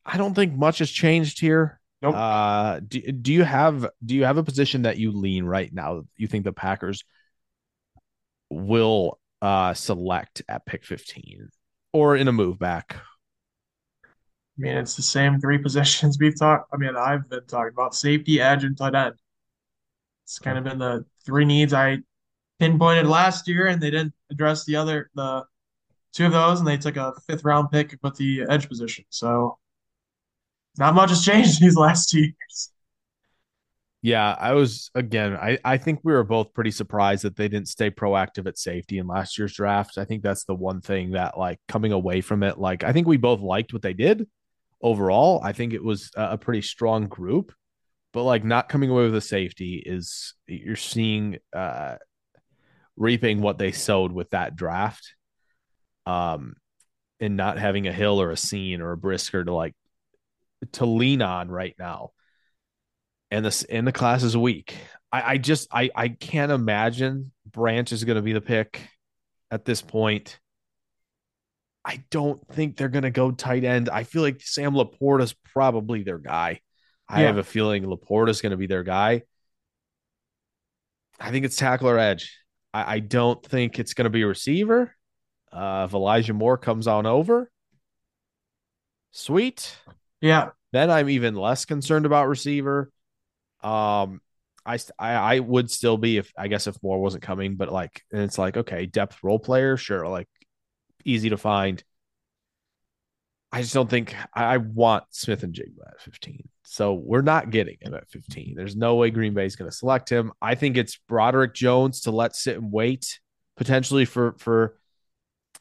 I don't think much has changed here. Nope. Uh, do, do you have do you have a position that you lean right now? You think the Packers will uh select at pick 15 or in a move back? I mean, it's the same three positions we've talked. I mean, I've been talking about safety, edge, and tight end. It's kind of been the three needs I pinpointed last year, and they didn't address the other the two of those, and they took a fifth round pick with the edge position. So not much has changed these last two years. Yeah, I was again. I I think we were both pretty surprised that they didn't stay proactive at safety in last year's draft. I think that's the one thing that like coming away from it, like I think we both liked what they did overall. I think it was a pretty strong group, but like not coming away with a safety is you're seeing uh reaping what they sowed with that draft. Um and not having a hill or a Cine or a brisker to like to lean on right now and this and the class is weak. I, I just I I can't imagine Branch is going to be the pick at this point. I don't think they're going to go tight end. I feel like Sam LaPorta is probably their guy. I Yeah. have a feeling LaPorta is going to be their guy. I think it's tackle or edge. I, I don't think it's going to be a receiver. Uh, if Elijah Moore comes on over, sweet Yeah, then I'm even less concerned about receiver. Um, I, I I would still be if I guess if Moore wasn't coming, but like and it's like okay, depth role player, sure, like easy to find. I just don't think I, I want Smith-Njigba at 15. So we're not getting him at 15. There's no way Green Bay is going to select him. I think it's Broderick Jones to let sit and wait potentially for for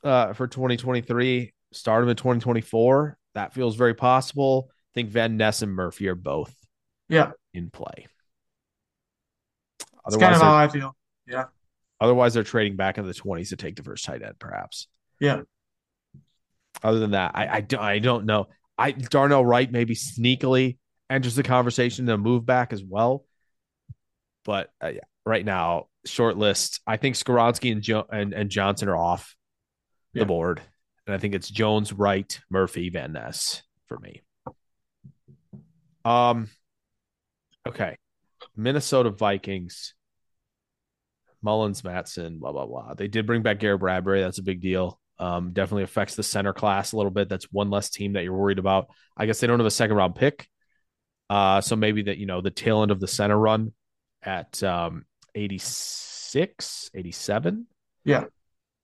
uh for 2023. Start him in 2024. That feels very possible. I think Van Ness and Murphy are both yeah. in play. It's kind of how I feel. Yeah, otherwise they're trading back into the 20s to take the first tight end, perhaps. yeah. Other than that, I I don't, I don't know. I Darnell Wright maybe sneakily enters the conversation to move back as well. But uh, yeah, right now, short list. I think Skoronski and jo- and, and Johnson are off Yeah. the board, and I think it's Jones, Wright, Murphy, Van Ness for me. Um, okay, Minnesota Vikings. Mullins, Matson, blah blah blah. They did bring back Garrett Bradbury. That's a big deal. Um, definitely affects the center class a little bit. That's one less team that you're worried about. I guess they don't have a second round pick. Uh, so maybe that, you know, the tail end of the center run at um 86, 87. Yeah.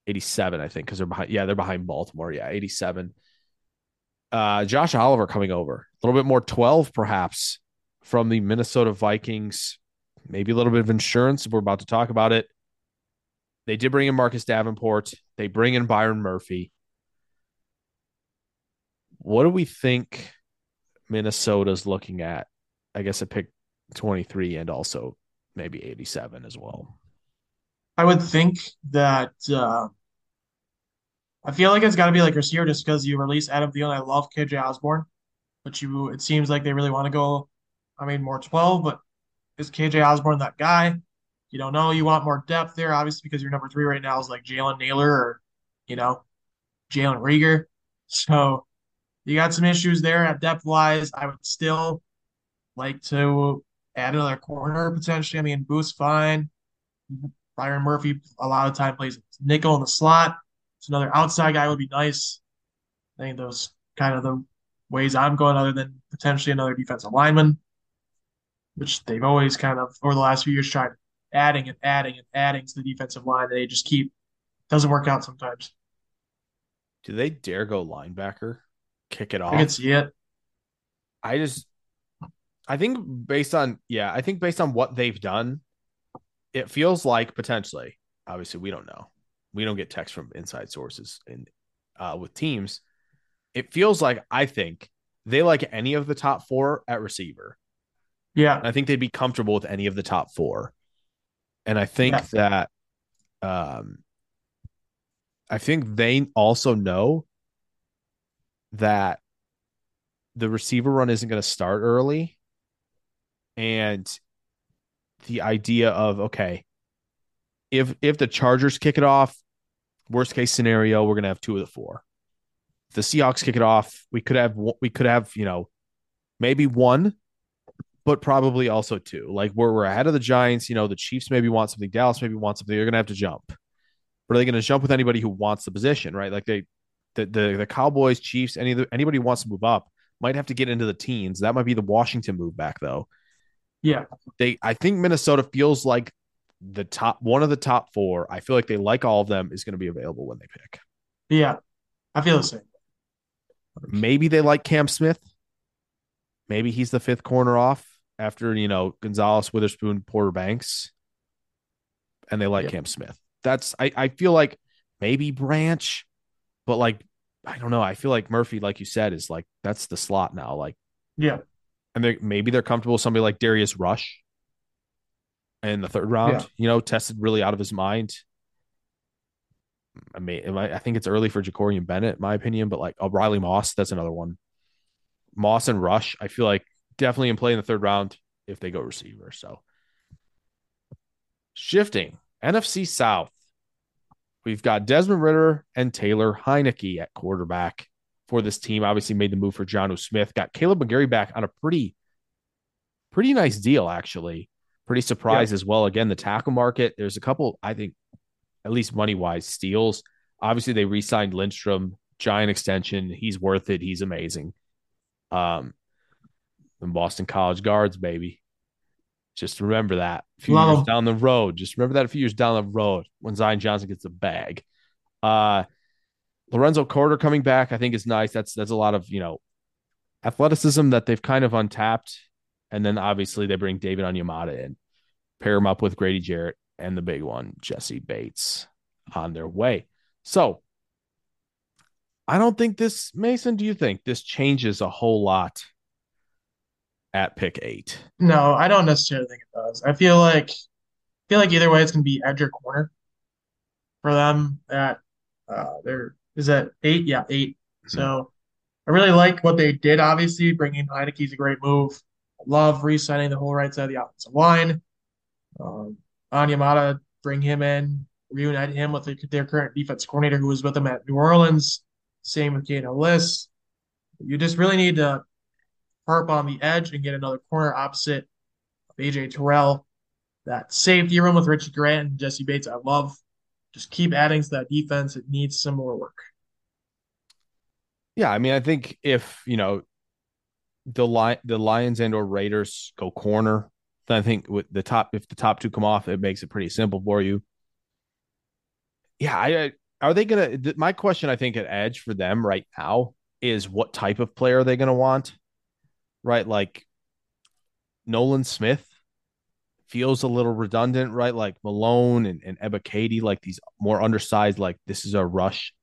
87, I think, because they're behind. Yeah, they're behind Baltimore. Yeah, 87. Uh, Josh Oliver coming over a little bit more 12, perhaps from the Minnesota Vikings. Maybe a little bit of insurance. We're about to talk about it. They did bring in Marcus Davenport. They bring in Byron Murphy. What do we think Minnesota's looking at? I guess I picked 23 and also maybe 87 as well. I would think that uh, I feel like it's got to be like receiver just because you release Adam Thielen. I love KJ Osborne, but you it seems like they really want to go. I mean, more 12, but is KJ Osborne that guy? You don't know. You want more depth there, obviously, because your number three right now is like Jalen Nailor or, you know, Jalen Reagor. So you got some issues there at depth wise. I would still like to add another corner potentially. I mean, Booth's fine. Byron Murphy a lot of time plays nickel in the slot. So another outside guy would be nice. I think those kind of the ways I'm going, other than potentially another defensive lineman, which they've always kind of over the last few years tried adding and adding and adding to the defensive line. They just keep doesn't work out sometimes. Do they dare go linebacker? Kick it off. I can see it. I just I think based on yeah, I think based on what they've done, it feels like potentially. Obviously, we don't know. We don't get text from inside sources and uh, with teams. It feels like I think they like any of the top four at receiver. Yeah, I think they'd be comfortable with any of the top four, and I think yeah. that, um, I think they also know that the receiver run isn't going to start early and the idea of okay, if if the Chargers kick it off, worst case scenario, we're gonna have two of the four. If the Seahawks kick it off, we could have we could have you know maybe one, but probably also two. Like we're we're ahead of the Giants. You know the Chiefs maybe want something, Dallas maybe wants something. They're gonna have to jump. But are they going to jump with anybody who wants the position, right? Like they, the the, the Cowboys, Chiefs, any anybody who wants to move up might have to get into the teens. That might be the Washington move back though. Yeah. They I think Minnesota feels like the top one of the top four. I feel like they like all of them is going to be available when they pick. Yeah. I feel the same. Maybe they like Cam Smith. Maybe he's the fifth corner off after, you know, Gonzalez, Witherspoon, Porter Banks. And they like Cam Smith. That's I, I feel like maybe Branch, but like I don't know. I feel like Murphy, like you said, is like that's the slot now. Like, yeah, and they maybe they're comfortable with somebody like Darius Rush in the third round. Yeah. You know, tested really out of his mind. I mean, I think it's early for Jakorian Bennett, in my opinion, but like Riley Moss, that's another one. Moss and Rush, I feel like definitely in play in the third round if they go receiver. So shifting NFC South, we've got Desmond Ridder and Taylor Heinicke at quarterback for this team. Obviously, made the move for Jonnu Smith. Got Kaleb McGary back on a pretty, pretty nice deal, actually. Pretty surprised yeah. as well. Again, the tackle market. There's a couple, I think, at least money wise, steals. Obviously, they re-signed Lindstrom, giant extension. He's worth it. He's amazing. Um, Boston College guards, baby. Just remember that. A few Love years down the road. Just remember that a few years down the road when Zion Johnson gets the bag. Uh, Lorenzo Carter coming back, I think is nice. That's that's a lot of you know athleticism that they've kind of untapped, and then obviously they bring David Onyemata in, pair him up with Grady Jarrett and the big one Jessie Bates on their way. So I don't think this Mason. Do you think this changes a whole lot at pick eight? No, I don't necessarily think it does. I feel like I feel like either way it's gonna be edge or corner for them at uh, they're is that eight? Yeah, 8 mm-hmm. So I really like what they did. Obviously, bringing Heinicke's a great move. I love re-signing the whole right side of the offensive line. Um, Onyemata, bring him in, reunite him with their current defense coordinator who was with them at New Orleans. Same with Kaden Elliss. You just really need to harp on the edge and get another corner opposite of AJ Terrell. That safety room with Richie Grant and Jessie Bates, I love just keep adding to that defense. It needs some more work. Yeah, I mean, I think if you know the lion, the Lions and or Raiders go corner, then I think with the top, if the top two come off, it makes it pretty simple for you. Yeah, I are they gonna? My question, I think, at edge for them right now is what type of player are they gonna want? Right, like Nolan Smith feels a little redundant, right? Like Malone and, and katie like these more undersized, like this is a rush,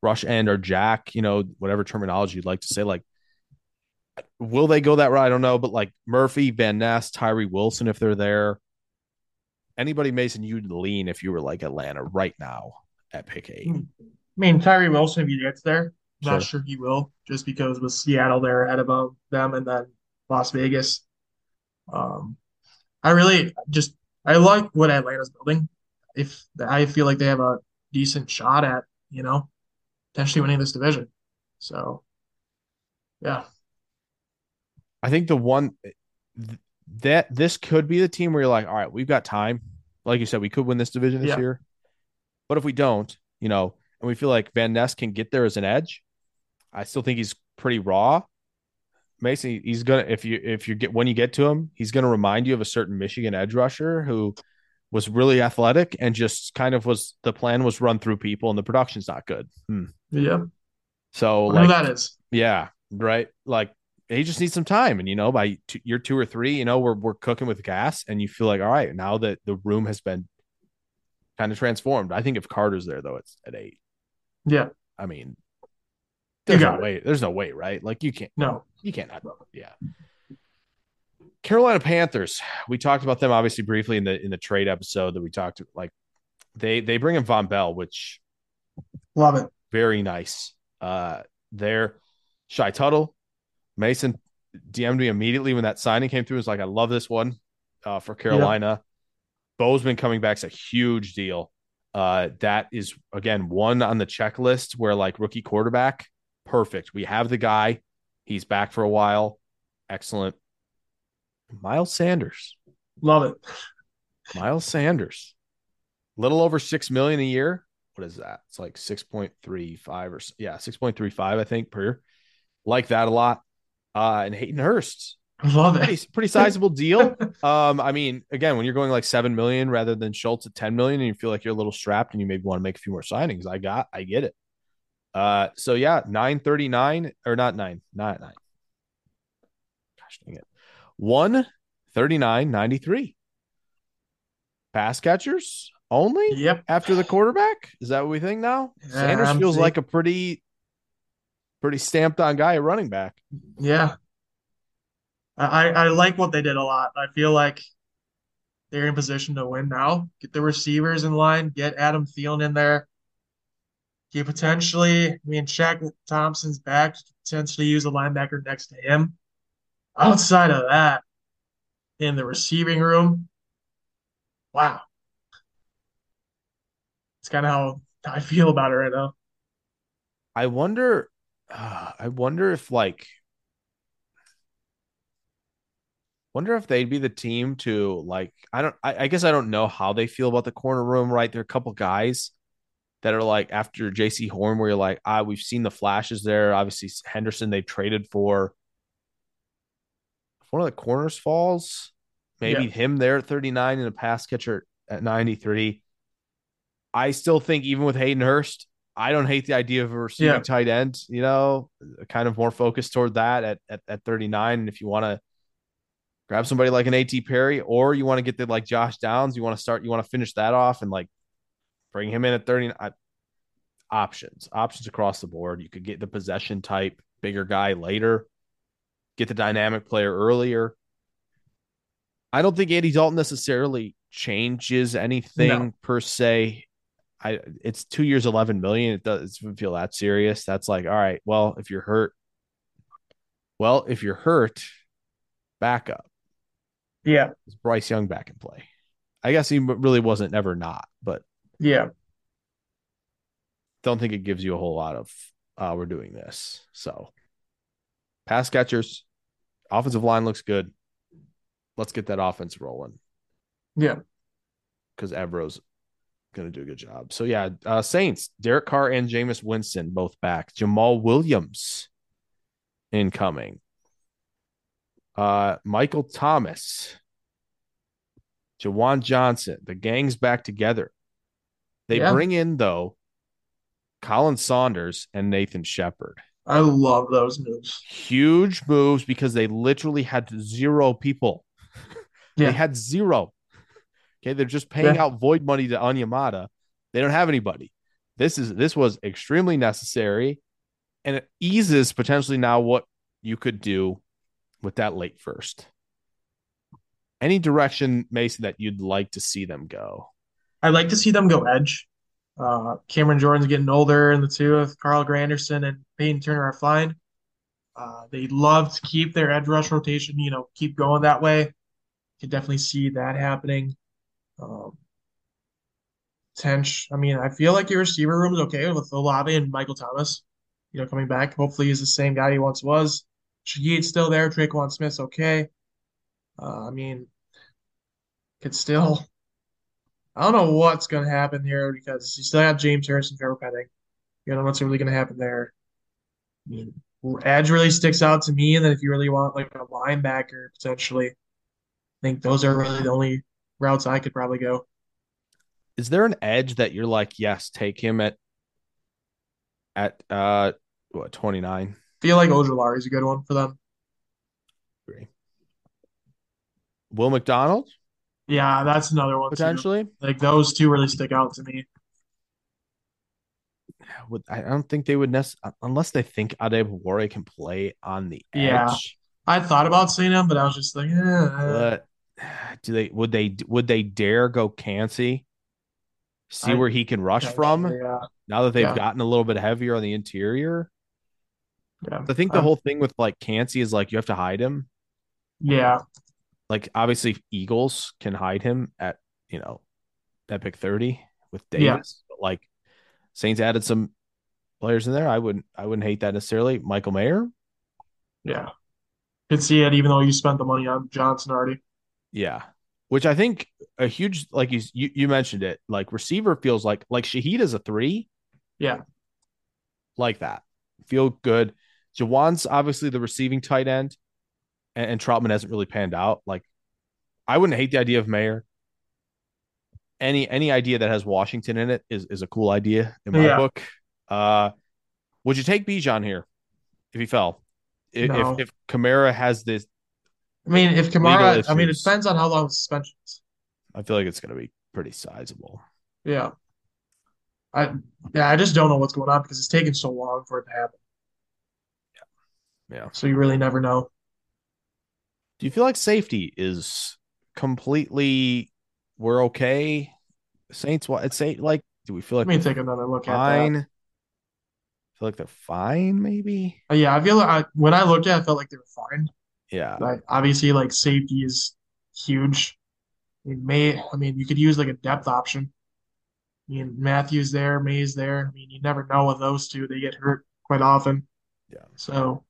rush end or jack, you know, whatever terminology you'd like to say. Like, will they go that route? I don't know, but like Murphy, Van Ness, Tyree Wilson, if they're there, anybody Mason you'd lean if you were like Atlanta right now at pick eight. I mean, Tyree Wilson, if he gets there. Not sure he will, just because with Seattle there ahead of them and then Las Vegas. Um, I really just I like what Atlanta's building. If I feel like they have a decent shot at, you know, potentially winning this division. So, yeah, I think the one th- that this could be the team where you're like, all right, we've got time. Like you said, we could win this division this Yeah. year. But if we don't, you know, and we feel like Van Ness can get there as an edge, I still think he's pretty raw. Mason, he's gonna if you if you get when you get to him, he's gonna remind you of a certain Michigan edge rusher who was really athletic and just kind of was the plan was run through people and the production's not good. Hmm. yeah, So I like that is. yeah, right. Like he just needs some time, and you know, by two, year two or three, you know, we're we're cooking with gas, and you feel like, all right, now that the room has been kind of transformed. I think if Carter's there, though, it's at eight. Yeah, I mean, there's got no it. way. There's no way, right? Like you can't, no, you can't. Not, yeah. Carolina Panthers. We talked about them obviously briefly in the in the trade episode that we talked like they they bring in Vonn Bell, which love it. very nice. Uh, there, Shy Tuttle, Mason DM'd me immediately when that signing came through. Was like, I love this one uh, for Carolina. Bozeman coming back is a huge deal. Uh, that is again one on the checklist where like rookie quarterback, perfect. We have the guy. He's back for a while. Excellent. Miles Sanders. Love it. Miles Sanders. Little over six million a year. What is that? It's like 6.35 or yeah, 6.35, I think, per year. Like that a lot. Uh, and Hayden Hurst. Love Pretty, it. pretty sizable deal. Um, I mean, again, when you're going like seven million rather than Schultz at 10 million, and you feel like you're a little strapped and you maybe want to make a few more signings, I got, I get it. Uh, so yeah, 939 or not nine, not nine. Gosh dang it. 139.93. Pass catchers only Yep. after the quarterback. Is that what we think now? Yeah, Sanders I'm feels like a pretty, pretty stamped on guy at running back. Yeah. I, I I like what they did a lot. I feel like they're in position to win now. Get the receivers in line, get Adam Thielen in there. You potentially, I mean, Shaq Thompson's back, potentially use a linebacker next to him. Outside of that, in the receiving room, wow. It's kind of how I feel about it right now. I wonder, uh, I wonder if like, wonder if they'd be the team to like. I don't. I, I guess I don't know how they feel about the corner room. Right, there are a couple guys that are like after Jaycee Horn, where you're like, ah, we've seen the flashes there. Obviously, Henderson they've traded for. If one of the corners falls, maybe Yeah. him there at 39 and a pass catcher at 93. I still think even with Hayden Hurst, I don't hate the idea of a receiving Yeah. tight end, you know, kind of more focused toward that at, at, at 39. And if you want to grab somebody like an AT Perry, or you want to get the like Josh Downs, you want to start, you want to finish that off and like bring him in at 39. I, options, options across the board. You could get the possession type, bigger guy later, get the dynamic player earlier. I don't think Andy Dalton necessarily changes anything No. per se. I it's two years, eleven million. It doesn't feel that serious. That's like, all right, well, if you're hurt, well, if you're hurt, back up. Yeah. Is Bryce Young back in play? I guess he really wasn't ever not, but Yeah. don't think it gives you a whole lot of uh we're doing this. So pass catchers, offensive line looks good. Let's get that offense rolling. Yeah. because Evro's going to do a good job. So yeah, uh, Saints, Derek Carr and Jameis Winston both back. Jamaal Williams incoming. Uh, Michael Thomas, Juwan Johnson, the gang's back together. They Yeah. bring in though Khalen Saunders and Nathan Shepherd. I love those moves. Huge moves because they literally had zero people Yeah. They had zero. Okay, they're just paying Yeah. out void money to Onyemata. They don't have anybody. This is this was extremely necessary, and it eases potentially now what you could do with that late first. Any direction, Mason, that you'd like to see them go? I'd like to see them go edge. Uh, Cameron Jordan's getting older, and the two of Carl Granderson and Peyton Turner are fine. Uh, they love to keep their edge rush rotation, you know, keep going that way. Could definitely see that happening. Um, Tench, I mean, I feel like your receiver room is okay with Olave and Michael Thomas, you know, coming back. Hopefully, he's the same guy he once was. Shaheed's still there. Tre'Quan Smith's okay. Uh, I mean, could still. I don't know what's going to happen here because you still have James Harrison, and Trevor Penning. You know what's really going to happen there. I mean, edge really sticks out to me, and then if you really want like a linebacker potentially, I think those are really the only routes I could probably go. Is there an edge that you're like, yes, take him at at uh what twenty nine? feel like Ojulari is a good one for them. Agree. Will McDonald Yeah, that's another one too. potentially? Like those two really stick out to me. Would I don't think they would necessarily unless they think Adebawale can play on the edge. Yeah. I thought about seeing him, but I was just like, eh. But do they would they would they dare go Kancey? See I- where he can rush from Yeah, now that they've Yeah. gotten a little bit heavier on the interior. yeah. I think the Um, whole thing with like Kancey is like you have to hide him. Yeah, Like obviously Eagles can hide him at you know at pick 30 with Yeah. Davis. But like Saints added some players in there. I wouldn't I wouldn't hate that necessarily. Michael Mayer. yeah. Could see it even though you spent the money on Johnson already. Yeah. Which I think a huge like you you, you mentioned it, like receiver feels like like Shaheed is a three. Yeah. Like that. Feel good. Juwan's obviously the receiving tight end, and, and Trautman hasn't really panned out. Like I wouldn't hate the idea of Mayer. Any any idea that has Washington in it is is a cool idea in my Yeah. book. Uh would you take Bijan here if he fell? If No. if, if Kamara has this, I mean, if Kamara, I mean, it depends on how long the suspension is. I feel like it's gonna be pretty sizable. Yeah. I yeah, I just don't know what's going on because it's taken so long for it to happen. Yeah. Yeah. So you really never know. Do you feel like safety is completely we're okay? Saints what it's say like do we feel like? Let me take another look at fine? that. feel like they're fine, maybe? Uh, Yeah, I feel like I, when I looked at it, I felt like they were fine. Yeah. Like obviously, like safety is huge. I mean, Maye. I mean, you could use like a depth option. I mean, Mathieu's there, Maye's there. I mean, you never know with those two; they get hurt quite often. Yeah. So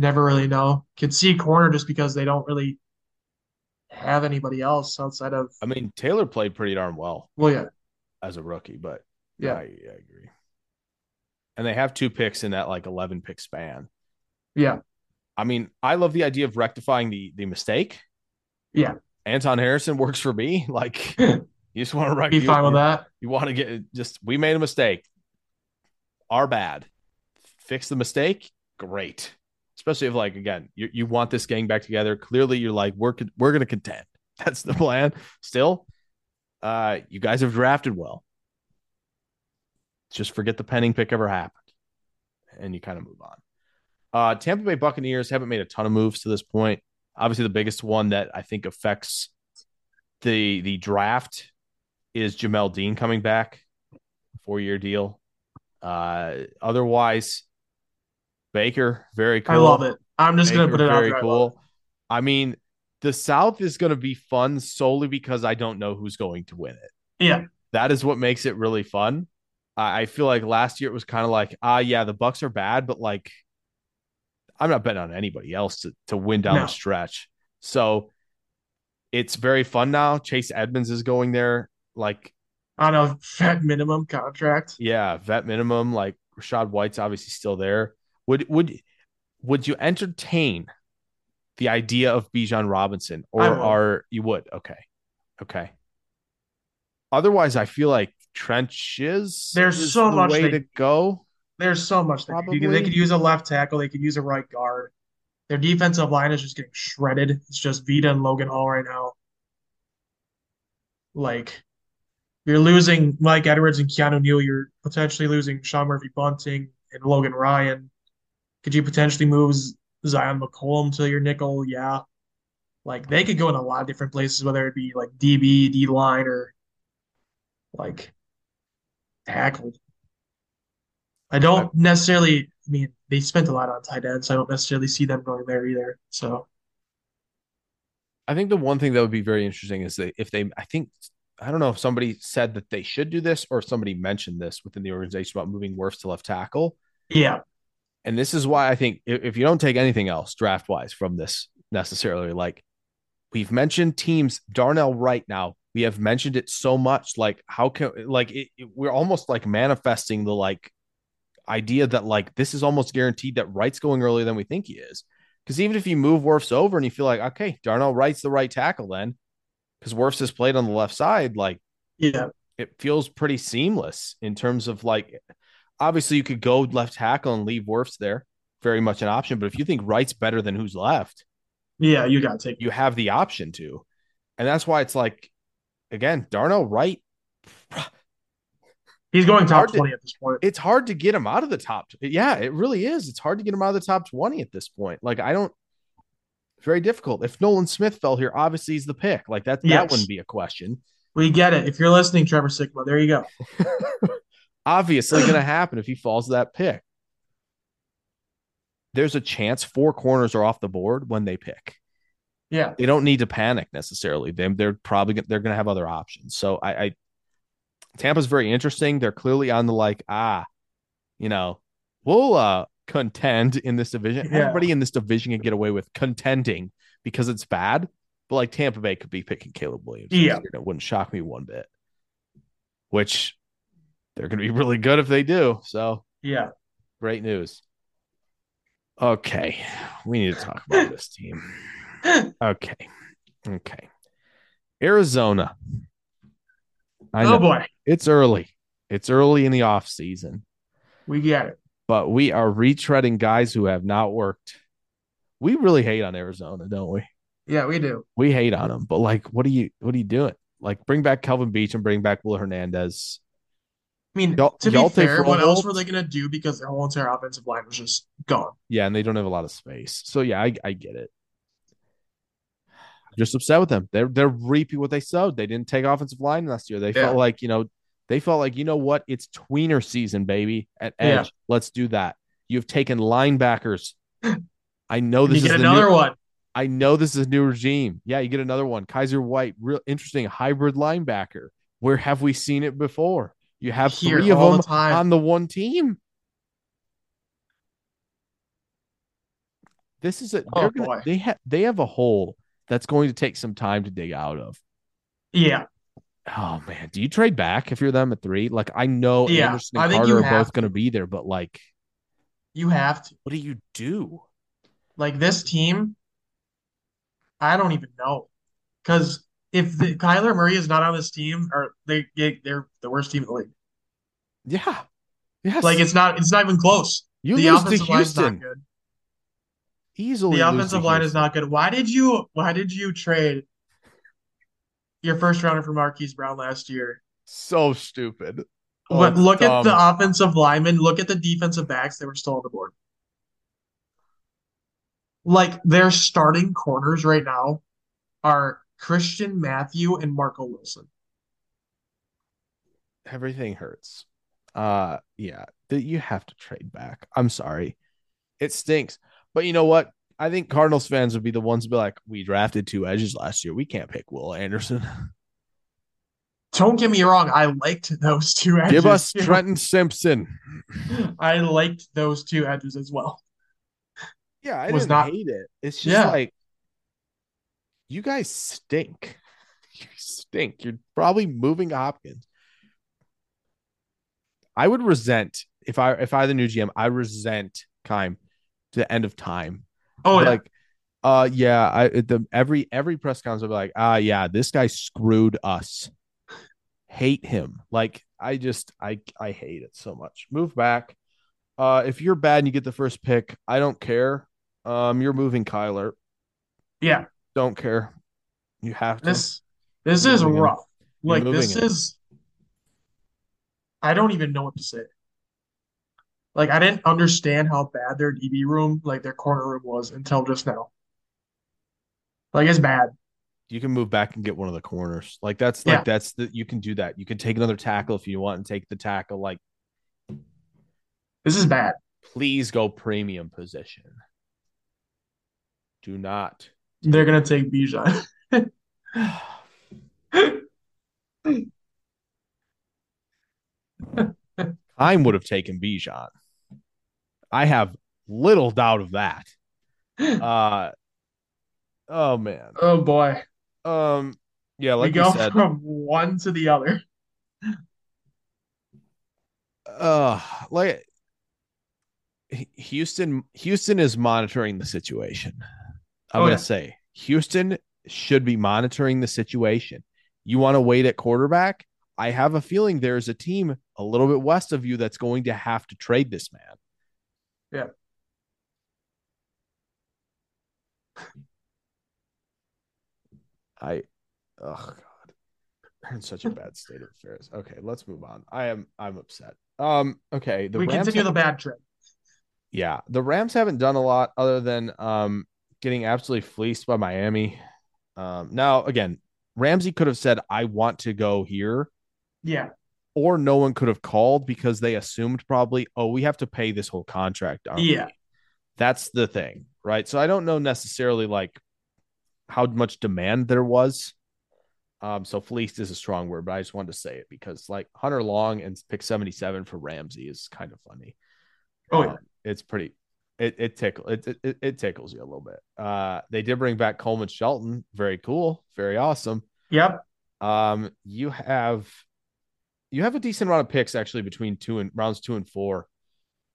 never really know. Can see corner just because they don't really have anybody else outside of. I mean, Taylor played pretty darn well Well, yeah, as a rookie, but yeah, I, I agree. And they have two picks in that like 11 pick span. yeah, I mean, I love the idea of rectifying the the mistake. Yeah. Anton Harrison works for me. Like you just want to write be fine with that. You want to get just we made a mistake. Our bad. Fix the mistake. Great. Especially if like again, you, you want this gang back together. Clearly you're like we're we're to contend. That's the plan. Still, uh you guys have drafted well. Just forget the Penning pick ever happened. And you kind of move on. Uh Tampa Bay Buccaneers haven't made a ton of moves to this point. Obviously the biggest one that I think affects the the draft is Jamel Dean coming back, four year deal. Uh, otherwise, Baker very cool. I love it. I'm just gonna put it out very there. I cool. I mean, the South is going to be fun solely because I don't know who's going to win it. it. Yeah, That is what makes it really fun. I I feel like last year it was kind of like, ah, yeah, the Bucks are bad, but like, I'm not betting on anybody else to to win down No. the stretch. So it's very fun now. Chase Edmonds is going there. Like, on a vet minimum contract. yeah, vet minimum. Like Rachaad White's obviously still there. Would would would you entertain the idea of Bijan Robinson, or are you would? Okay, okay. Otherwise, I feel like trenches. There's so the much way they- to go. There's so much they could. Probably. they could use a left tackle. They could use a right guard. Their defensive line is just getting shredded. It's just Vita and Logan Hall right now. Like you're losing Mike Edwards and Keanu Neal. You're potentially losing Sean Murphy Bunting and Logan Ryan. Could you potentially move Zyon McCollum to your nickel? Yeah. Like they could go in a lot of different places, whether it be like DB, D line, or like tackle. I don't necessarily. I mean, they spent a lot on tight ends, so I don't necessarily see them going there either. So, I think the one thing that would be very interesting is that if they, I think, I don't know if somebody said that they should do this or if somebody mentioned this within the organization about moving Wirfs to left tackle. Yeah. And this is why I think if, you don't take anything else draft wise from this necessarily, like we've mentioned teams, Darnell Wright now, we have mentioned it so much. Like, how can, like, it, it, we're almost like manifesting the like idea that like this is almost guaranteed that Wright's going earlier than we think he is. Because even if you move Wirfs over and you feel like, okay, Darnell Wright's the right tackle then, because Wirfs has played on the left side, like, yeah, it feels pretty seamless in terms of like, obviously you could go left tackle and leave Wirfs there, very much an option. But if you think Wright's better than who's left, yeah, you got to take. You have the option to, and that's why it's like, again, Darnell Wright. He's going top twenty to, at this point. It's hard to get him out of the top. Yeah, it really is. It's hard to get him out of the top twenty at this point. Like I don't. Very difficult. If Nolan Smith fell here, obviously he's the pick. Like that. Yes. That wouldn't be a question. We get it. If you're listening, Trevor Sikkema, there you go. obviously going to happen if he falls that pick. There's a chance four corners are off the board when they pick. Yeah, they don't need to panic necessarily. They, they're probably they're going to have other options. So I, I Tampa's very interesting. They're clearly on the like, ah, you know, we'll uh contend in this division. Yeah. Everybody in this division can get away with contending because it's bad. But like Tampa Bay could be picking Caleb Williams. Yeah. It wouldn't shock me one bit. Which they're gonna be really good if they do. So yeah. Great news. Okay. We need to talk about this team. Okay. Okay. Arizona. I oh boy. It's early. It's early in the off season. We get it. But we are retreading guys who have not worked. We really hate on Arizona, don't we? Yeah, we do. We hate on them. But like, what are you what are you doing? Like bring back Kelvin Beach and bring back Will Hernandez. I mean, to be fair, what else were they gonna do because their whole entire offensive line was just gone? Yeah, and they don't have a lot of space. So yeah, I, I get it just upset with them. They're they're reaping what they sowed. They didn't take offensive line last year. They yeah. felt like you know they felt like you know what it's tweener season, baby. At edge, yeah. let's do that. You've taken linebackers. I know this is another new, one. I know this is a new regime. Yeah, you get another one. Kyzir White, real interesting hybrid linebacker. Where have we seen it before? You have Here, three of them the on the one team. This is a oh, gonna, they have they have a hole that's going to take some time to dig out of. Yeah. Oh man, do you trade back if you're them at three? Like I know yeah, Anderson and Carter are both going to be there, but like, you have to. What do you do? Like this team, I don't even know, because if the, Kyler Murray is not on this team, or they they're the worst team in the league. Yeah. Yes. Like it's not it's not even close. You the lose to Houston easily. The offensive line is not good. Why did you why did you trade your first rounder for Marquise Brown last year? So stupid. Oh, but look dumb. at the offensive linemen, look at the defensive backs They were still on the board. Like their starting corners right now are Christian Matthew and Marco Wilson. Everything hurts. Uh yeah, that you have to trade back. I'm sorry. It stinks. But you know what? I think Cardinals fans would be the ones to be like, we drafted two edges last year. We can't pick Will Anderson. Don't get me wrong. I liked those two edges. Give us too. Trenton Simpson. I liked those two edges as well. Yeah, I was didn't not, hate it. It's just yeah. like you guys stink. You stink. You're probably moving Hopkins. I would resent if I if I the new GM, I resent Keim to the end of time. Oh, like, yeah. uh, yeah. I the every every press conference will be like, ah, yeah, this guy screwed us. Hate him. Like, I just, I, I hate it so much. Move back. Uh, if you're bad and you get the first pick, I don't care. Um, you're moving Kyler. Yeah, Don't care. You have to. this this You're is rough. Like this is I don't even know what to say. Like I didn't understand how bad their DB room, like their corner room was until just now. Like it's bad. you can move back and get one of the corners. Like that's Yeah. like that's the you can do that. You can take another tackle if you want and take the tackle. Like This is bad. please go premium position. Do not. They're gonna take Bijan. I would have taken Bijan. I have little doubt of that. Uh oh man. Oh boy. Um yeah, we like go we said, from one to the other. uh like Houston Houston is monitoring the situation. I'm Oh, gonna yeah. say Houston should be monitoring the situation. You want to wait at quarterback? I have a feeling there's a team a little bit west of you that's going to have to trade this man. Yeah. I oh god. They're in such a bad state of affairs. Okay, let's move on. I am I'm upset. Um okay, the we Rams continue the bad trend. yeah, the Rams haven't done a lot other than um getting absolutely fleeced by Miami. Um now again, Ramsey could have said I want to go here Yeah. or no one could have called because they assumed probably, oh, we have to pay this whole contract. aren't we?" Yeah. That's the thing, right? So I don't know necessarily like how much demand there was. Um, so fleeced is a strong word, but I just wanted to say it because like Hunter Long and pick 77 for Ramsey is kind of funny. Oh, yeah. Um, it's pretty it it tickle it, it it tickles you a little bit. Uh they did bring back Coleman Shelton. Very cool, very awesome. Yep. Um, you have you have a decent round of picks actually between two and rounds two and four.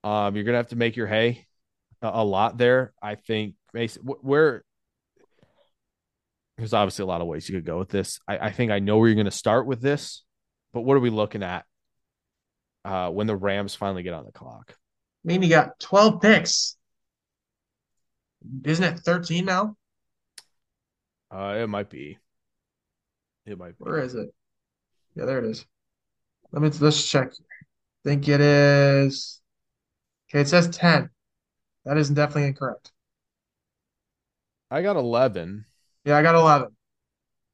Um, you're gonna have to make your hay a, a lot there. I think Mason, wh- where there's obviously a lot of ways you could go with this. I, I think I know where you're gonna start with this, but what are we looking at uh when the Rams finally get on the clock? I mean, you got 12 picks. Isn't it 13 now? Uh it might be. It might be. Where is it? Yeah, there it is. Let me let's check. I think it is. Okay, it says 10. That is definitely incorrect. I got eleven. Yeah, I got 11.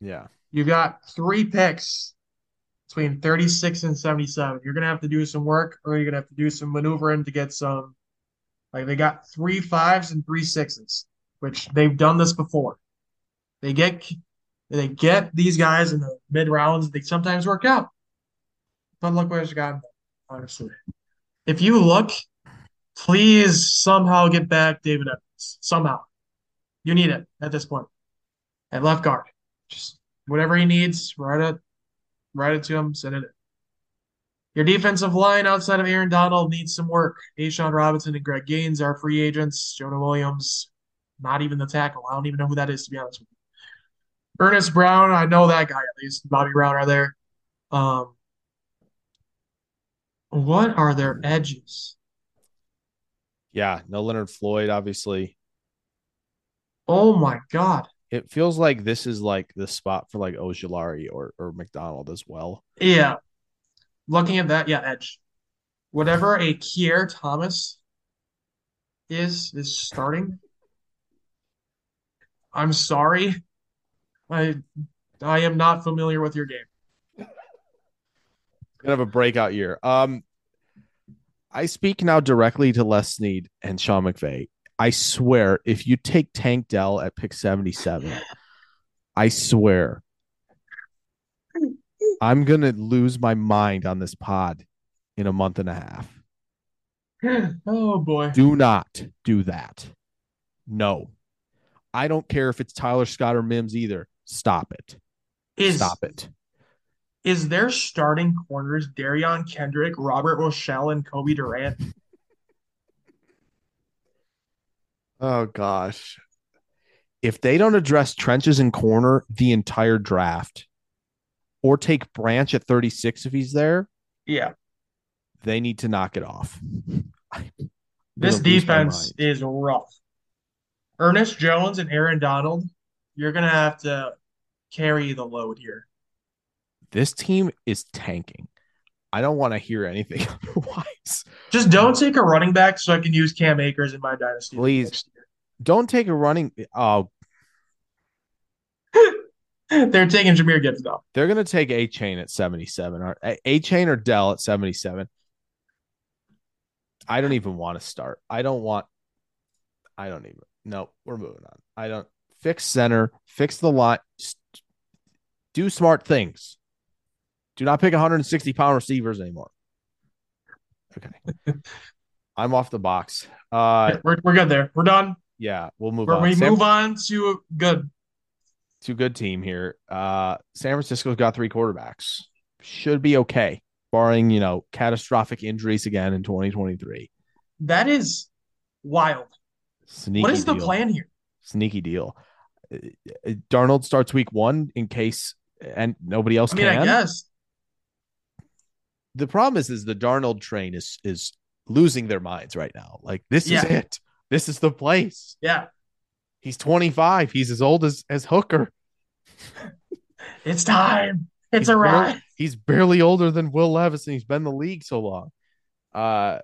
Yeah. You've got three picks between 36 and 77. You're gonna have to do some work, or you're gonna have to do some maneuvering to get some. Like they got three fives and three sixes, which they've done this before. They get they get these guys in the mid rounds. They sometimes work out, but look where's gotten them, honestly. If you look, please somehow get back David Edwards. Somehow, you need it at this point. At left guard, just whatever he needs, Right it, write it to him, send it. Your defensive line outside of Aaron Donald needs some work. A'Shawn Robinson and Greg Gaines are free agents. Jonah Williams, not even the tackle. I don't even know who that is, to be honest with you. Ernest Brown, I know that guy at least. Bobby Brown are there. Um, what are their edges? Yeah, no Leonard Floyd, obviously. Oh my God. It feels like this is like the spot for like Ojulari or or McDonald as well. Yeah. Looking at that, yeah, edge. Whatever a Keir Thomas is is starting. I'm sorry. I I am not familiar with your game. Gonna have a breakout year. Um, I speak now directly to Les Snead and Sean McVay. I swear, if you take Tank Dell at pick seventy-seven, I swear, I'm gonna lose my mind on this pod in a month and a half. Oh boy. Do not do that. No, I don't care if it's Tyler Scott or Mims either. Stop it. Is Stop it. is their starting corners Derion Kendrick, Robert Rochell, and Cobie Durant? Oh gosh. If they don't address trenches and corner the entire draft or take Branch at 36 if he's there, Yeah. they need to knock it off. This gonna lose my defense is rough. Ernest Jones and Aaron Donald, you're gonna have to carry the load here. This team is tanking. I don't want to hear anything otherwise. Just don't take a running back so I can use Cam Akers in my dynasty. Please. Don't take a running. Oh, They're taking Jahmyr Gibbs though. they're gonna take Achane at 77 or Achane or Dell at 77. I don't even want to start. I don't want. I don't even. No, we're moving on. I don't fix center, fix the line, do smart things. Do not pick 160 pound receivers anymore. Okay, I'm off the box. Uh, we're, we're good there. We're done. yeah, we'll move Where on. we San- move on to good. to good team here. Uh, San Francisco's got three quarterbacks. Should be okay, barring you know catastrophic injuries again in 2023. That is wild. Sneaky what is the plan here? Sneaky deal. Uh, uh, Darnold starts week one in case and nobody else I mean, can. I guess. The problem is, is the Darnold train is is losing their minds right now. Like this is it. This is the place. Yeah. He's 25. He's as old as as Hooker. It's time. It's He's a barely- He's barely older than Will Levis, and he's been in the league so long. Uh,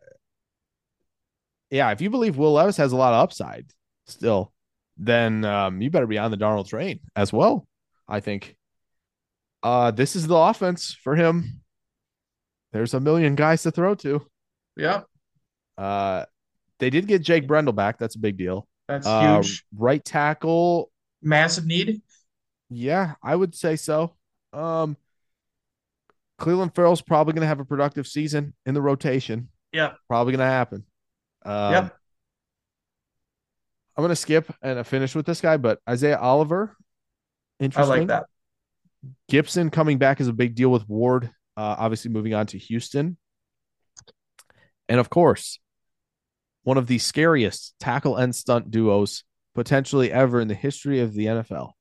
yeah, if you believe Will Levis has a lot of upside still, then um, you better be on the Darnold train as well. I think. Uh, this is the offense for him. There's a million guys to throw to. Yeah. Uh, they did get Jake Brendel back. That's a big deal. That's Uh, huge. right tackle. Massive need. Yeah, I would say so. Um, Clelin Ferrell's probably going to have a productive season in the rotation. Yeah. Probably going to happen. Um, Yep. I'm going to skip and finish with this guy, but Isaiah Oliver, Interesting. I like that. Gibson coming back is a big deal with Ward, uh, obviously moving on to Houston. And of course, one of the scariest tackle and stunt duos potentially ever in the history of the NFL.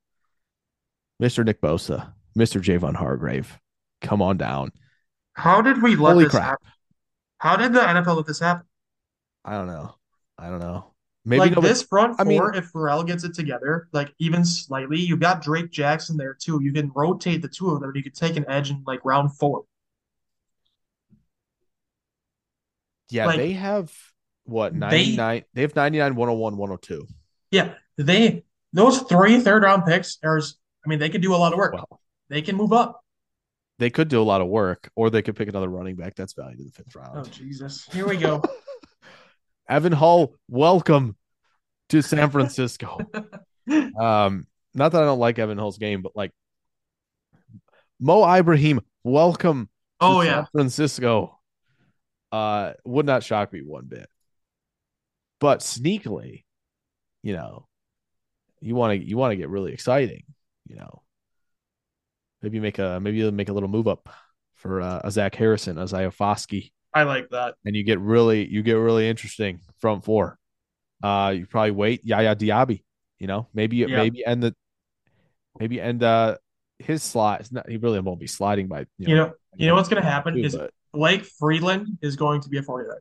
Mr. Nick Bosa, Mr. Javon Hargrave. Come on down. How did we let Holy this crap. happen? How did the NFL let this happen? I don't know. I don't know. Maybe like nobody, this front I mean- four, if Ferrell gets it together, like even slightly, you've got Drake Jackson there too. You can rotate the two of them. You could take an edge in like round four. yeah, like, they have what 99 they, have 99 101 102 Yeah, they those three third round picks are. I mean, they could do a lot of work. They can move up. they could do a lot of work or they could pick another running back that's valued in the fifth round Oh Jesus! Here we go. evan hull welcome to san francisco. Um not that i don't like evan hull's game but like mo ibrahim welcome to Oh san yeah, francisco. Uh would not shock me one bit. But sneakily you know you want to you want to get really exciting you know. Maybe make a maybe make a little move up for uh, a Zach Harrison, Isaiah Foskey, I like that. and you get really you get really interesting front four. Uh, you probably wait Yaya Diaby, you know, maybe Yeah. maybe end the maybe end uh his slot. Not he really won't be sliding by you know, You know, you know what's going to happen too, is but Blake Freeland is going to be a 49er.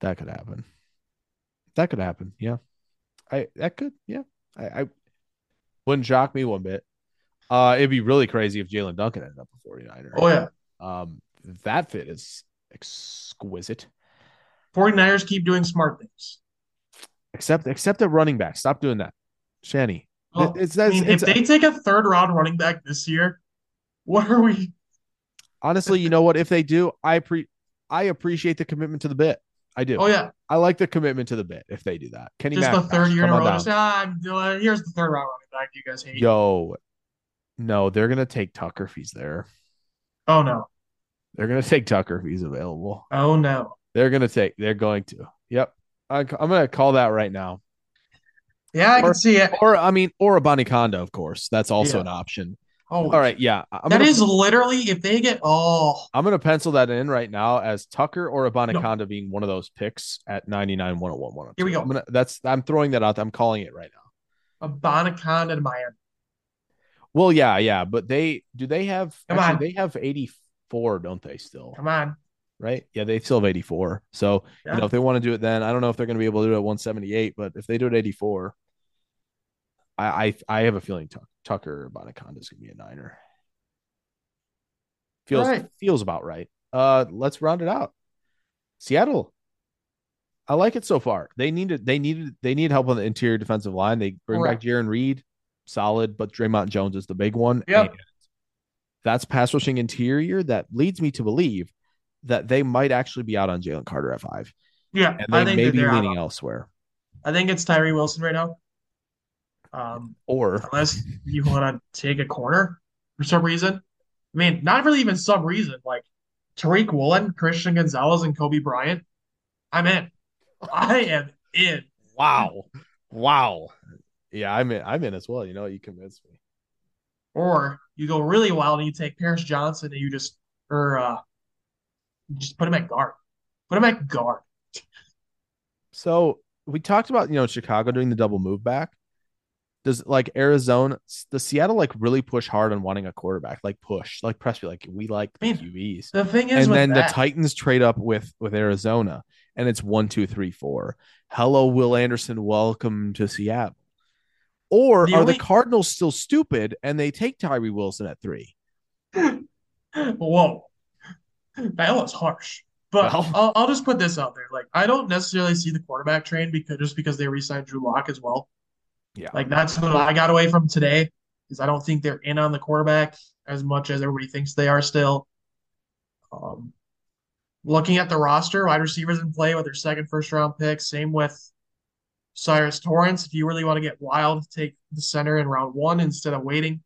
that could happen. That could happen. Yeah, I that could yeah. I, I wouldn't shock me one bit. Uh, it'd be really crazy if Jaelyn Duncan ended up a 49er. Oh yeah, Um, that fit is exquisite. 49ers keep doing smart things. Except except at running back. Stop doing that. Shanny. Well, it's I mean, it's, if they take a third round running back this year, what are we? honestly, you know what? If they do, I pre I appreciate the commitment to the bit. I do. Oh yeah, I like the commitment to the bit if they do that. Kenny just the Mack, third year in a row. Just, ah, I'm doing. Here's the third round running back you guys hate. Yo, no, they're gonna take Tucker if he's there. Oh no. They're gonna take Tucker if he's available. Oh no. They're gonna take. They're going to. Yep. I, I'm gonna call that right now. Yeah, I Or- can see it. Or I mean, or a Conda, of course. That's also Yeah. an option. Oh, All right. Yeah. I'm that gonna, is literally if they get oh I'm gonna pencil that in right now as Tucker or Conda being one of those picks at 99, 101, 102. Here we go. I'm gonna. That's. I'm throwing that out. I'm calling it right now. a Bonaconda to Miami. Well, yeah, yeah, but they do they have Come actually on. they have 84, don't they? Still, Come on. right? Yeah, they still have 84. So, Yeah. you know, if they want to do it then, I don't know if they're going to be able to do it at 178, but if they do it 84, I I, I have a feeling Tuck, Tucker Bonaconda is going to be a niner. Feels right. feels about right. Uh, let's round it out. Seattle. I like it so far. They needed they needed they need help on the interior defensive line. They bring back Correct. Jarran Reed, solid, but Dre'Mont Jones is the big one. Yep. That's pass rushing interior that leads me to believe that they might actually be out on Jalen Carter at five, Yeah, and I they think may be leaning elsewhere. I think it's Tyree Wilson right now. Um, Or unless you want to take a corner for some reason. I mean, not really even some reason. Like Tariq Woolen, Christian Gonzalez, and Coby Bryant. I'm in. I am in. wow, wow, yeah, I'm in. I'm in as well. You know, you convinced me. Or you go really wild and you take Paris Johnson and you just or uh just put him at guard. Put him at guard. So we talked about you know Chicago doing the double move back. Does like Arizona, the Seattle like really push hard on wanting a quarterback, like push, like press, like we like the I mean, QBs, The thing is and then that, the Titans trade up with with Arizona, and it's one, two, three, four. Hello, Will Anderson, welcome to Seattle. Or The are only- the Cardinals still stupid and they take Tyree Wilson at three? Whoa, that was harsh. But Well. I'll, I'll just put this out there: like, I don't necessarily see the quarterback train because just because they re-signed Drew Lock as well. Yeah. Like that's what I got away from today is I don't think they're in on the quarterback as much as everybody thinks they are still. Um, looking at the roster, wide receivers in play with their second first round pick. Same with Cyrus Torrence. If you really want to get wild, take the center in round one instead of waiting.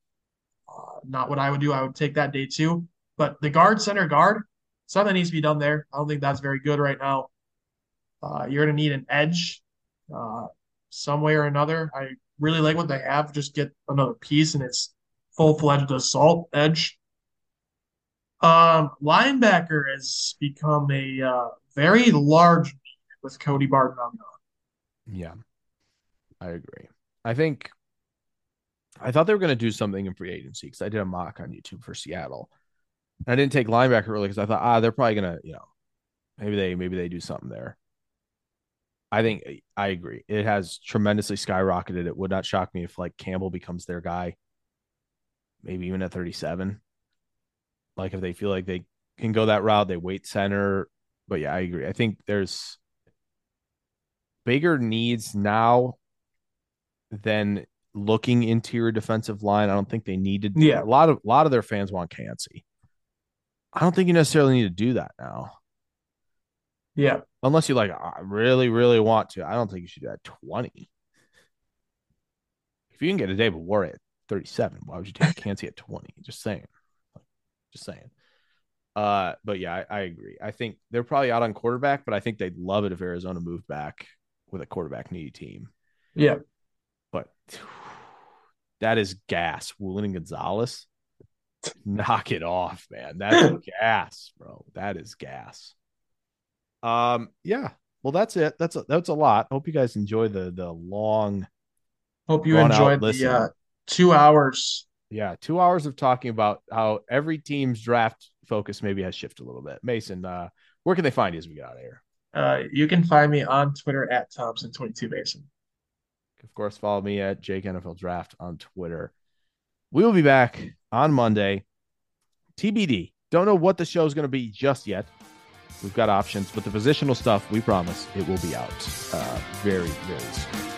Uh, not what I would do. I would take that day two. But the guard, center guard, something needs to be done there. I don't think that's very good right now. Uh, you're going to need an edge uh, some way or another. I really like what they have. Just get another piece, and it's full fledged assault edge. Um, linebacker has become a uh, very large with Cody Barton on the Yeah, I agree. I think I thought they were going to do something in free agency because I did a mock on YouTube for Seattle. And I didn't take linebacker early because I thought, ah, they're probably going to, you know, maybe they maybe they do something there. I think I agree. It has tremendously skyrocketed. It would not shock me if like Campbell becomes their guy, maybe even at 37. Like if they feel like they can go that route, they wait center. But yeah, I agree. I think there's bigger needs now than looking interior defensive line. I don't think they needed. Yeah. a lot of a lot of their fans want Kancey. I don't think you necessarily need to do that now, Yeah. unless you like I really really want to. I don't think you should do that twenty. If you can get a David War at thirty-seven, why would you take Kancey at twenty? Just saying, just saying. Uh, but yeah, I, I agree. I think they're probably out on quarterback, but I think they'd love it if Arizona moved back with a quarterback needy team. Yeah. But that is gas. Woolen and Gonzalez, knock it off, man. That's gas, bro. That is gas. Um, yeah. Well, that's it. That's a, that's a lot. Hope you guys enjoy the the long, Hope you enjoyed the uh, two hours. yeah, two hours of talking about how every team's draft focus maybe has shifted a little bit. Mason, uh, where can they find you as we get out of here? Uh, you can find me on Twitter at Thompson22 Mason. Of course, follow me at Jake NFL Draft on Twitter. We will be back on Monday. TBD. Don't know what the show is going to be just yet. We've got options, but the positional stuff, we promise it will be out uh, very, very soon.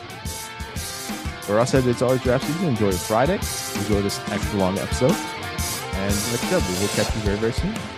For us, it's always draft season. Enjoy Friday. Enjoy this extra long episode. And I said, we will catch you very, very soon.